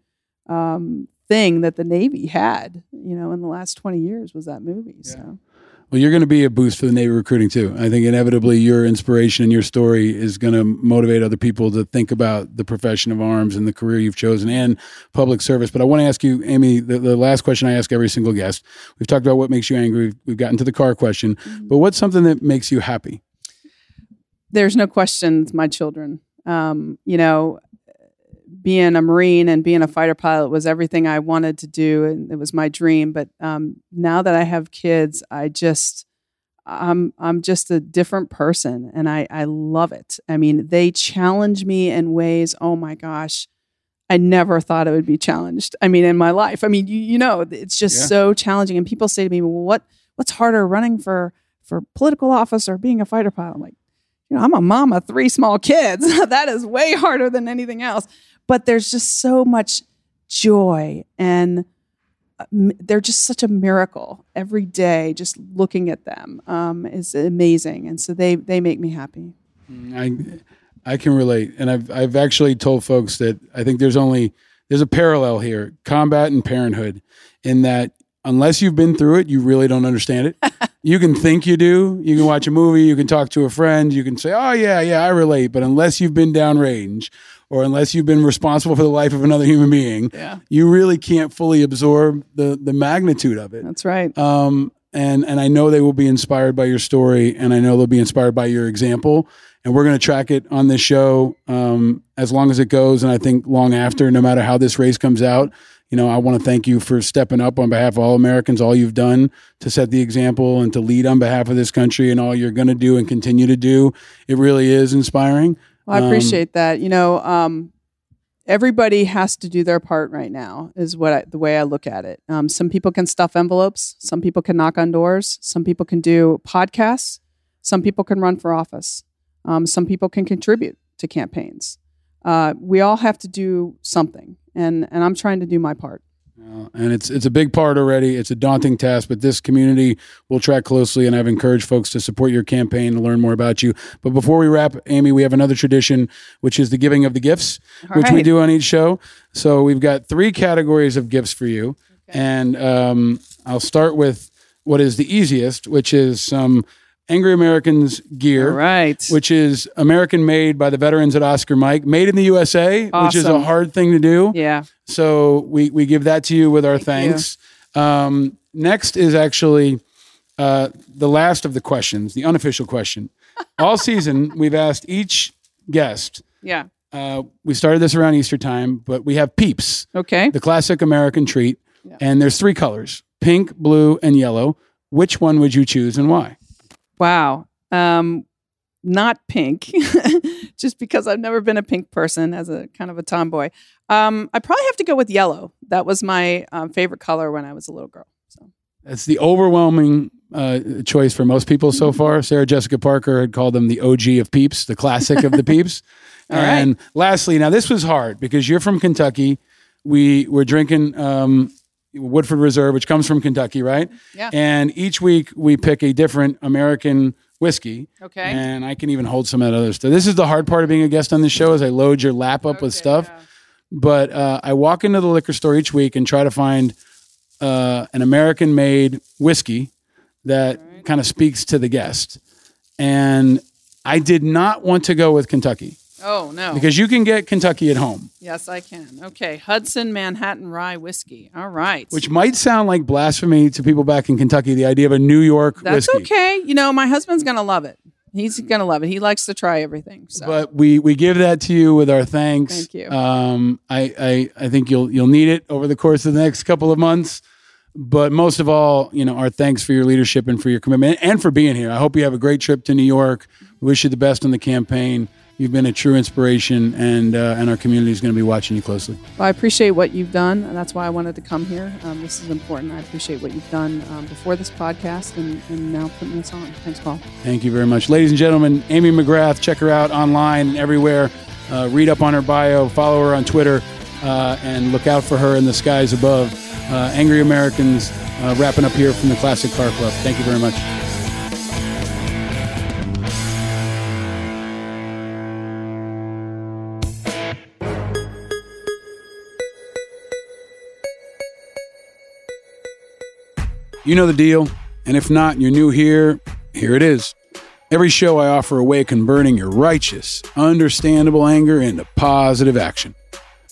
um, thing that the Navy had, you know, in the last 20 years was that movie. So Well, you're going to be a boost for the Navy recruiting too. I think inevitably your inspiration and your story is going to motivate other people to think about the profession of arms and the career you've chosen and public service. But I want to ask you, Amy, the, the last question I ask every single guest. We've talked about what makes you angry. We've, we've gotten to the car question, but what's something that makes you happy? there's no question it's my children. Um, you know, being a Marine and being a fighter pilot was everything I wanted to do, and it was my dream. But um, now that I have kids, I just I'm I'm just a different person, and I I love it. I mean, they challenge me in ways. Oh my gosh. I never thought it would be challenged. I mean, in my life. I mean, you, you know, it's just Yeah. so challenging. And people say to me, "Well, what what's harder, running for for political office or being a fighter pilot?" I'm like, you know, I'm a mom of three small kids. that is way harder than anything else. But there's just so much joy and uh, they're just such a miracle every day. Just looking at them um, is amazing, and so they they make me happy. I I can relate, and I've I've actually told folks that I think there's only there's a parallel here, combat and parenthood, in that unless you've been through it, you really don't understand it. you can think you do. You can watch a movie. You can talk to a friend. You can say, "Oh yeah, yeah, I relate." But unless you've been downrange, or unless you've been responsible for the life of another human being, Yeah. you really can't fully absorb the the magnitude of it. That's right. Um, and and I know they will be inspired by your story, and I know they'll be inspired by your example. And we're going to track it on this show um, as long as it goes, and I think long after, no matter how this race comes out. You know, I want to thank you for stepping up on behalf of all Americans, all you've done to set the example and to lead on behalf of this country, and all you're going to do and continue to do. It really is inspiring. Well, I Um, appreciate that. You know, um, everybody has to do their part right now. Is what I, the way I look at it. Um, some people can stuff envelopes. Some people can knock on doors. Some people can do podcasts. Some people can run for office. Um, some people can contribute to campaigns. Uh, we all have to do something, and and I'm trying to do my part. Uh, and it's it's a big part already. It's a daunting task, but this community will track closely, and I've encouraged folks to support your campaign to learn more about you. But before we wrap, Amy, we have another tradition, which is the giving of the gifts, All which we do on each show. So we've got three categories of gifts for you, and um, I'll start with what is the easiest, which is some Angry Americans gear, right? Which is American made by the veterans at Oscar Mike, made in the USA, which is a hard thing to do. Yeah. So we we give that to you with our thanks. Um, next is actually uh, the last of the questions, the unofficial question. All season, we've asked each guest. Yeah. Uh, we started this around Easter time, but we have Peeps. Okay. The classic American treat, and there's three colors: pink, blue, and yellow. Which one would you choose and why? Wow. Um, not pink, just because I've never been a pink person as a kind of a tomboy. Um, I probably have to go with yellow. That was my um, favorite color when I was a little girl. It's the overwhelming uh, choice for most people so far. Sarah Jessica Parker had called them the OG of Peeps, the classic of the Peeps. All right. and lastly, now this was hard because you're from Kentucky. We were drinking um, Woodford Reserve, which comes from Kentucky, right? Yeah. And each week we pick a different American whiskey. Okay. And I can even hold some of that other stuff. This is the hard part of being a guest on the show is I load your lap up with stuff. But uh, I walk into the liquor store each week and try to find uh, an American made whiskey that kind of speaks to the guest. And I did not want to go with Kentucky Oh no! because you can get Kentucky at home, yes, I can. Okay, Hudson Manhattan Rye whiskey. All right, which might sound like blasphemy to people back in Kentucky, the idea of a New York whiskey. that's whiskey. okay. You know, my husband's gonna love it. He's gonna love it. He likes to try everything. So But we we give that to you with our thanks. Thank you. Um, I, I I think you'll you'll need it over the course of the next couple of months. But most of all, you know, our thanks for your leadership and for your commitment and for being here. I hope you have a great trip to New York. We wish you the best on the campaign. You've been a true inspiration, and uh, and our community is going to be watching you closely. Well, I appreciate what you've done, and that's why I wanted to come here. Um, this is important. I appreciate what you've done um, before this podcast and, and now putting this on. Thanks, Paul. Thank you very much. Ladies and gentlemen, Amy McGrath, check her out online and everywhere. Uh, read up on her bio, follow her on Twitter, uh, and look out for her in the skies above. Uh, Angry Americans uh, wrapping up here from the Classic Car Club. Thank you very much. You know the deal. And if not, you're new here, here it is. Every show, I offer a way of converting your righteous, understandable anger into positive action.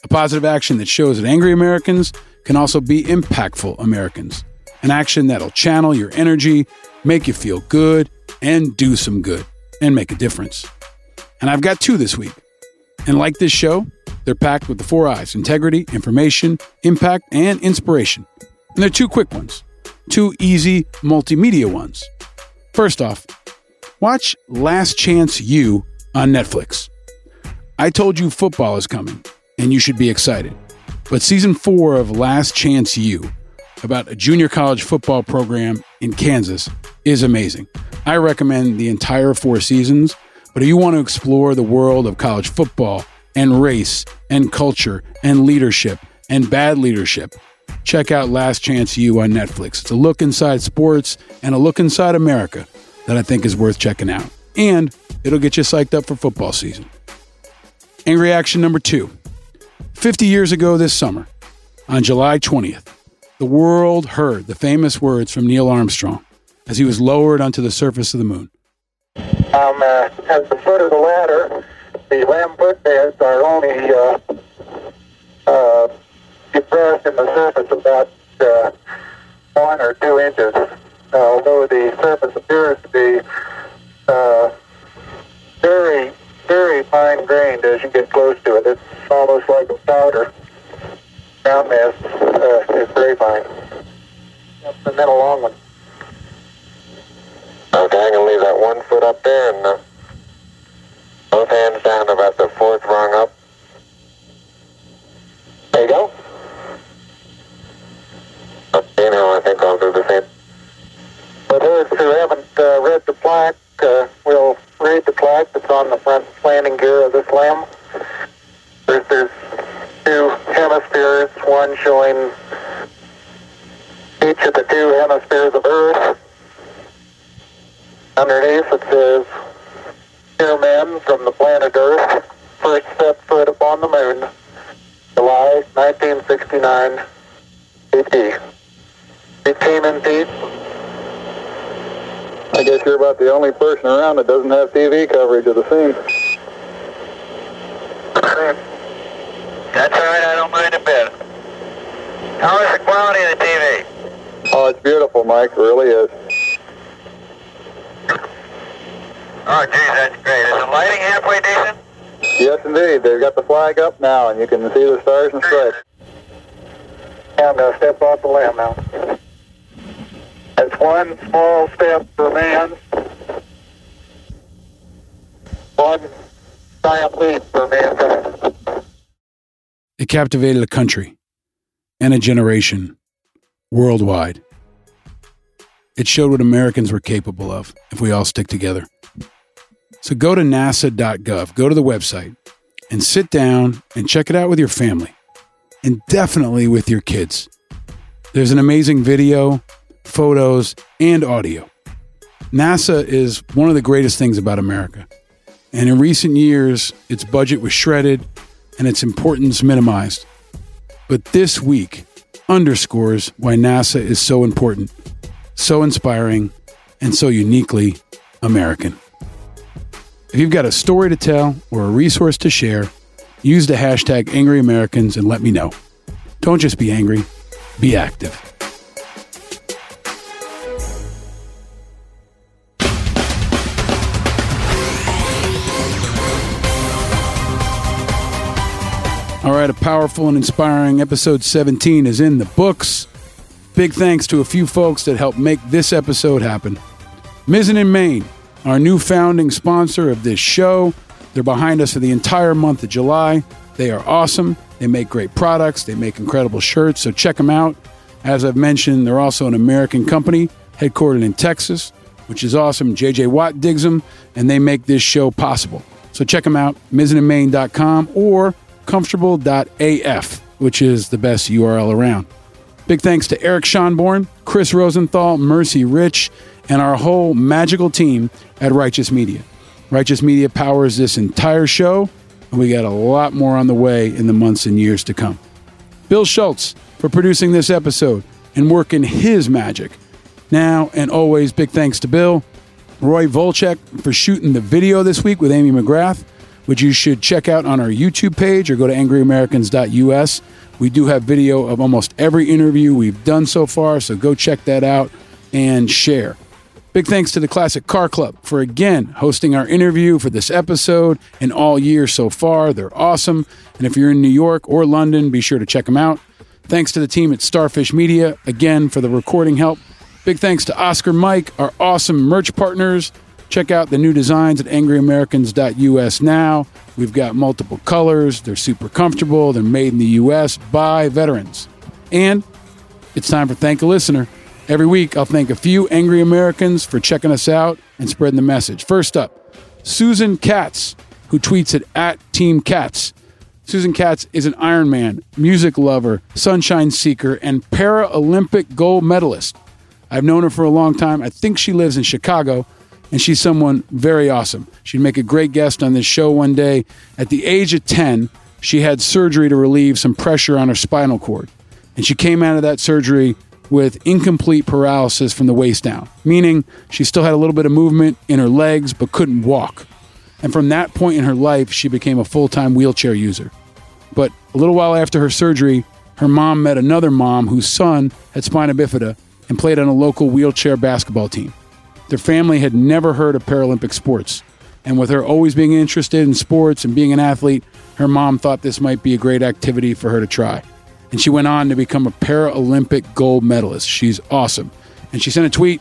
A positive action that shows that angry Americans can also be impactful Americans. An action that'll channel your energy, make you feel good, and do some good, and make a difference. And I've got two this week. And like this show, they're packed with the four I's integrity, information, impact, and inspiration. And they're two quick ones, two easy multimedia ones. First off, watch Last Chance U on Netflix. I told you football is coming, and you should be excited. But season four of Last Chance U, about a junior college football program in Kansas, is amazing. I recommend the entire four seasons, but if you want to explore the world of college football and race and culture and leadership and bad leadership, check out Last Chance U on Netflix. It's a look inside sports and a look inside America that I think is worth checking out. And it'll get you psyched up for football season. Angry action number two. 50 years ago this summer, on July 20th, the world heard the famous words from Neil Armstrong as he was lowered onto the surface of the moon. Um, uh, at the foot of the ladder, the LM footpads are only uh, uh, depressed in the surface about uh, one or two inches, uh, although the surface appears to be uh, very, very fine grained as you get close to it. It's almost like a powder. Ground mass uh, is very fine. That's the middle long one. Okay, I'm gonna leave that one foot up there and uh, both hands down about the fourth rung up. There you go. Okay, now I think I'll do the same. For those who haven't uh, read the plaque, uh, we'll read the plaque that's on the front landing gear of this LM. There's, there's two hemispheres, one showing each of the two hemispheres of Earth. Underneath it says, Dear men from the planet Earth, first set foot upon the moon, July 1969, AD. 18 indeed. I guess you're about the only person around that doesn't have TV coverage of the scene. That's all right, I don't mind a bit. How is the quality of the TV? Oh, it's beautiful, Mike. It really is. Oh, geez, that's great. Is the lighting halfway decent? Yes, indeed. They've got the flag up now, and you can see the stars and stripes. Yeah, I'm going to step off the LM now. One small step for man, one giant leap for mankind. It captivated a country and a generation worldwide. It showed what Americans were capable of if we all stick together. So go to nasa.gov, go to the website, and sit down and check it out with your family, and definitely with your kids. There's an amazing video, photos, and audio. NASA is one of the greatest things about America. And in recent years, its budget was shredded and its importance minimized. But this week underscores why NASA is so important, so inspiring, and so uniquely American. If you've got a story to tell or a resource to share, use the hashtag Angry Americans and let me know. Don't just be angry, be active. Right, a powerful and inspiring episode 17 is in the books. Big thanks to a few folks that helped make this episode happen. Mizzen in Main, our new founding sponsor of this show. They're behind us for the entire month of July. They are awesome. They make great products. They make incredible shirts. So check them out. As I've mentioned, they're also an American company headquartered in Texas, which is awesome. JJ Watt digs them, and they make this show possible. So check them out, mizzenandmain.com or comfortable.af, which is the best URL around. Big thanks to Eric Schonborn, Chris Rosenthal, Mercy Rich, and our whole magical team at Righteous Media. Righteous Media powers this entire show, and we got a lot more on the way in the months and years to come. Bill Schultz for producing this episode and working his magic. Now and always, big thanks to Bill. Roy Volchek for shooting the video this week with Amy McGrath, which you should check out on our YouTube page or go to angryamericans.us. We do have video of almost every interview we've done so far, so go check that out and share. Big thanks to the Classic Car Club for again hosting our interview for this episode and all year so far. They're awesome. And if you're in New York or London, be sure to check them out. Thanks to the team at Starfish Media again for the recording help. Big thanks to Oscar Mike, our awesome merch partners. Check out the new designs at angryamericans.us now. We've got multiple colors. They're super comfortable. They're made in the US by veterans. And it's time for Thank a Listener. Every week, I'll thank a few angry Americans for checking us out and spreading the message. First up, Susan Katz, who tweets at, at Team Katz. Susan Katz is an Ironman, music lover, sunshine seeker, and Paralympic gold medalist. I've known her for a long time. I think she lives in Chicago, and she's someone very awesome. She'd make a great guest on this show one day. At the age of 10, she had surgery to relieve some pressure on her spinal cord. And she came out of that surgery with incomplete paralysis from the waist down, meaning she still had a little bit of movement in her legs but couldn't walk. And from that point in her life, she became a full time wheelchair user. But a little while after her surgery, her mom met another mom whose son had spina bifida and played on a local wheelchair basketball team. Their family had never heard of Paralympic sports. And with her always being interested in sports and being an athlete, her mom thought this might be a great activity for her to try. And she went on to become a Paralympic gold medalist. She's awesome. And she sent a tweet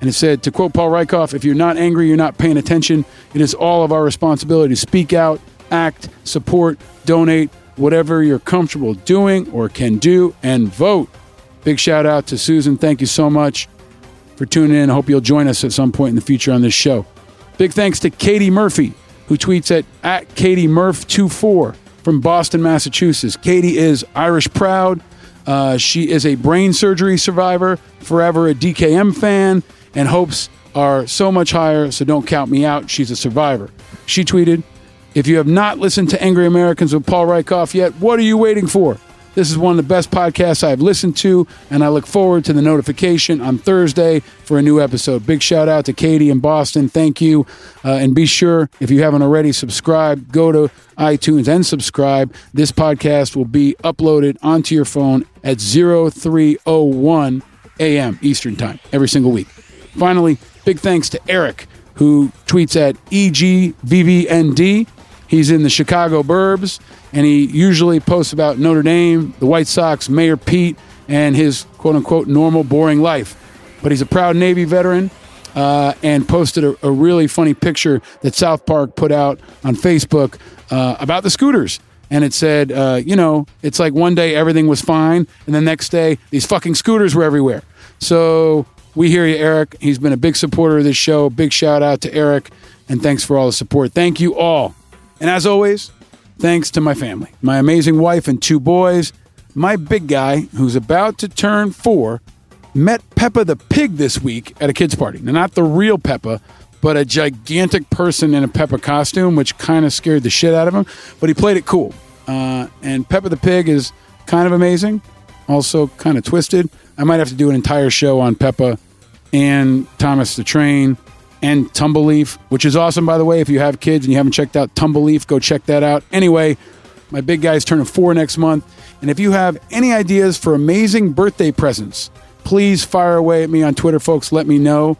and it said, to quote Paul Rieckhoff, if you're not angry, you're not paying attention. It is all of our responsibility to speak out, act, support, donate, whatever you're comfortable doing or can do, and vote. Big shout out to Susan. Thank you so much for tuning in. I hope you'll join us at some point in the future on this show. Big thanks to Katie Murphy, who tweets at, at Katie Murph24 from Boston, Massachusetts. Katie is Irish proud. Uh, she is a brain surgery survivor, forever a DKM fan, and hopes are so much higher, so don't count me out. She's a survivor. She tweeted, If you have not listened to Angry Americans with Paul Rieckhoff yet, what are you waiting for? This is one of the best podcasts I've listened to, and I look forward to the notification on Thursday for a new episode. Big shout out to Katie in Boston. Thank you. Uh, and be sure, if you haven't already subscribed, go to iTunes and subscribe. This podcast will be uploaded onto your phone at 0301 a.m. Eastern Time every single week. Finally, big thanks to Eric, who tweets at EGVVND. He's in the Chicago Burbs, and he usually posts about Notre Dame, the White Sox, Mayor Pete, and his quote unquote normal, boring life. But he's a proud Navy veteran uh, and posted a, a, really funny picture that South Park put out on Facebook uh, about the scooters. And it said, uh, you know, it's like one day everything was fine, and the next day these fucking scooters were everywhere. So we hear you, Eric. He's been a big supporter of this show. Big shout out to Eric, and thanks for all the support. Thank you all. And as always, thanks to my family, my amazing wife and two boys, my big guy who's about to turn four, met Peppa the pig this week at a kids' party. Now, not the real Peppa, but a gigantic person in a Peppa costume, which kind of scared the shit out of him. But he played it cool. Uh, and Peppa the pig is kind of amazing, also kind of twisted. I might have to do an entire show on Peppa and Thomas the Train and Tumbleleaf, which is awesome, by the way. If you have kids and you haven't checked out Tumbleleaf, go check that out. Anyway, my big guy's turning four next month. And if you have any ideas for amazing birthday presents, please fire away at me on Twitter, folks. Let me know.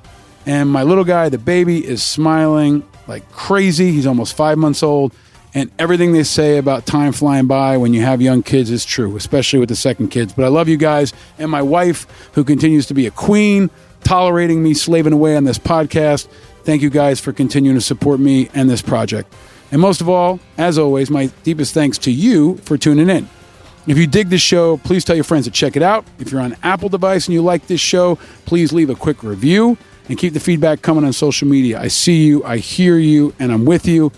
And my little guy, the baby, is smiling like crazy. He's almost five months old. And everything they say about time flying by when you have young kids is true, especially with the second kids. But I love you guys and my wife, who continues to be a queen, tolerating me slaving away on this podcast. Thank you guys for continuing to support me and this project. And most of all, as always, my deepest thanks to you for tuning in. If you dig this show, please tell your friends to check it out. If you're on Apple device and you like this show, please leave a quick review and keep the feedback coming on social media. I see you, I hear you, and I'm with you.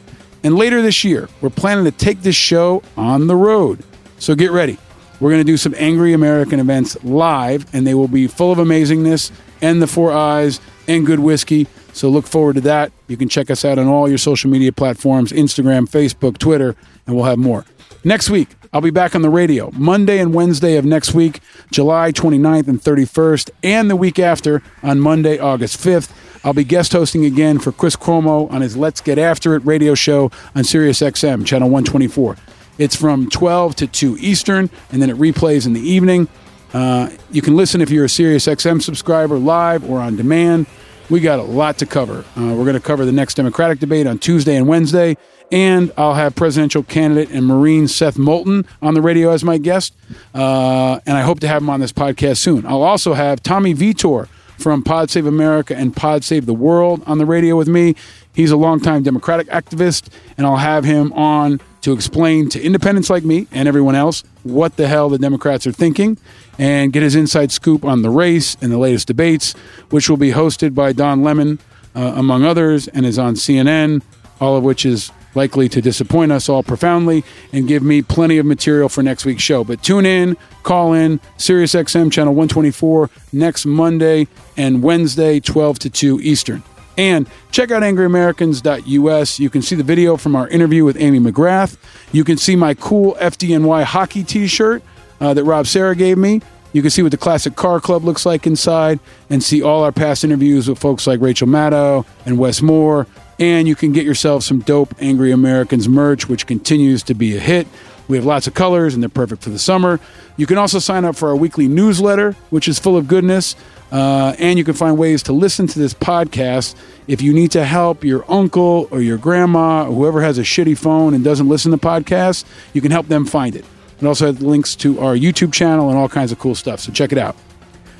And later this year, we're planning to take this show on the road. So get ready. We're going to do some Angry American events live, and they will be full of amazingness and the four I's and good whiskey. So look forward to that. You can check us out on all your social media platforms Instagram, Facebook, Twitter, and we'll have more. Next week, I'll be back on the radio Monday and Wednesday of next week, July 29th and 31st, and the week after on Monday, August 5th. I'll be guest hosting again for Chris Cuomo on his Let's Get After It radio show on Sirius XM, channel 124. It's from 12 to 2 Eastern, and then it replays in the evening. Uh, you can listen if you're a Sirius XM subscriber live or on demand. We got a lot to cover. Uh, we're going to cover the next Democratic debate on Tuesday and Wednesday, and I'll have presidential candidate and Marine Seth Moulton on the radio as my guest. Uh, and I hope to have him on this podcast soon. I'll also have Tommy Vietor from Pod Save America and Pod Save the World on the radio with me. He's a longtime Democratic activist, and I'll have him on to explain to independents like me and everyone else what the hell the Democrats are thinking and get his inside scoop on the race and the latest debates, which will be hosted by Don Lemon, uh, among others, and is on CNN, all of which is likely to disappoint us all profoundly and give me plenty of material for next week's show. But tune in, call in, Sirius XM channel 124 next Monday and Wednesday, 12 to 2 Eastern. And check out angryamericans.us. You can see the video from our interview with Amy McGrath. You can see my cool FDNY hockey t shirt uh, that Rob Sarah gave me. You can see what the Classic Car Club looks like inside and see all our past interviews with folks like Rachel Maddow and Wes Moore. And you can get yourself some dope Angry Americans merch, which continues to be a hit. We have lots of colors and they're perfect for the summer. You can also sign up for our weekly newsletter, which is full of goodness. Uh, and you can find ways to listen to this podcast if you need to help your uncle or your grandma or whoever has a shitty phone and doesn't listen to podcasts. You can help them find it. It also links to our YouTube channel and all kinds of cool stuff. So check it out.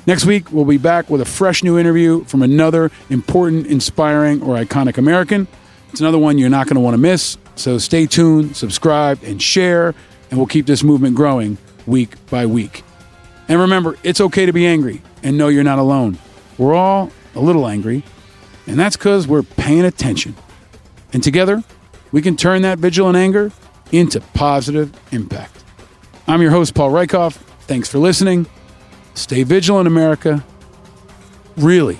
Next week, we'll be back with a fresh new interview from another important, inspiring, or iconic American. It's another one you're not going to want to miss. So stay tuned, subscribe, and share, and we'll keep this movement growing week by week. And remember, it's okay to be angry and know you're not alone. We're all a little angry, and that's because we're paying attention. And together, we can turn that vigilant anger into positive impact. I'm your host, Paul Rieckhoff. Thanks for listening. Stay vigilant, America. Really,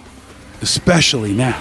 especially now.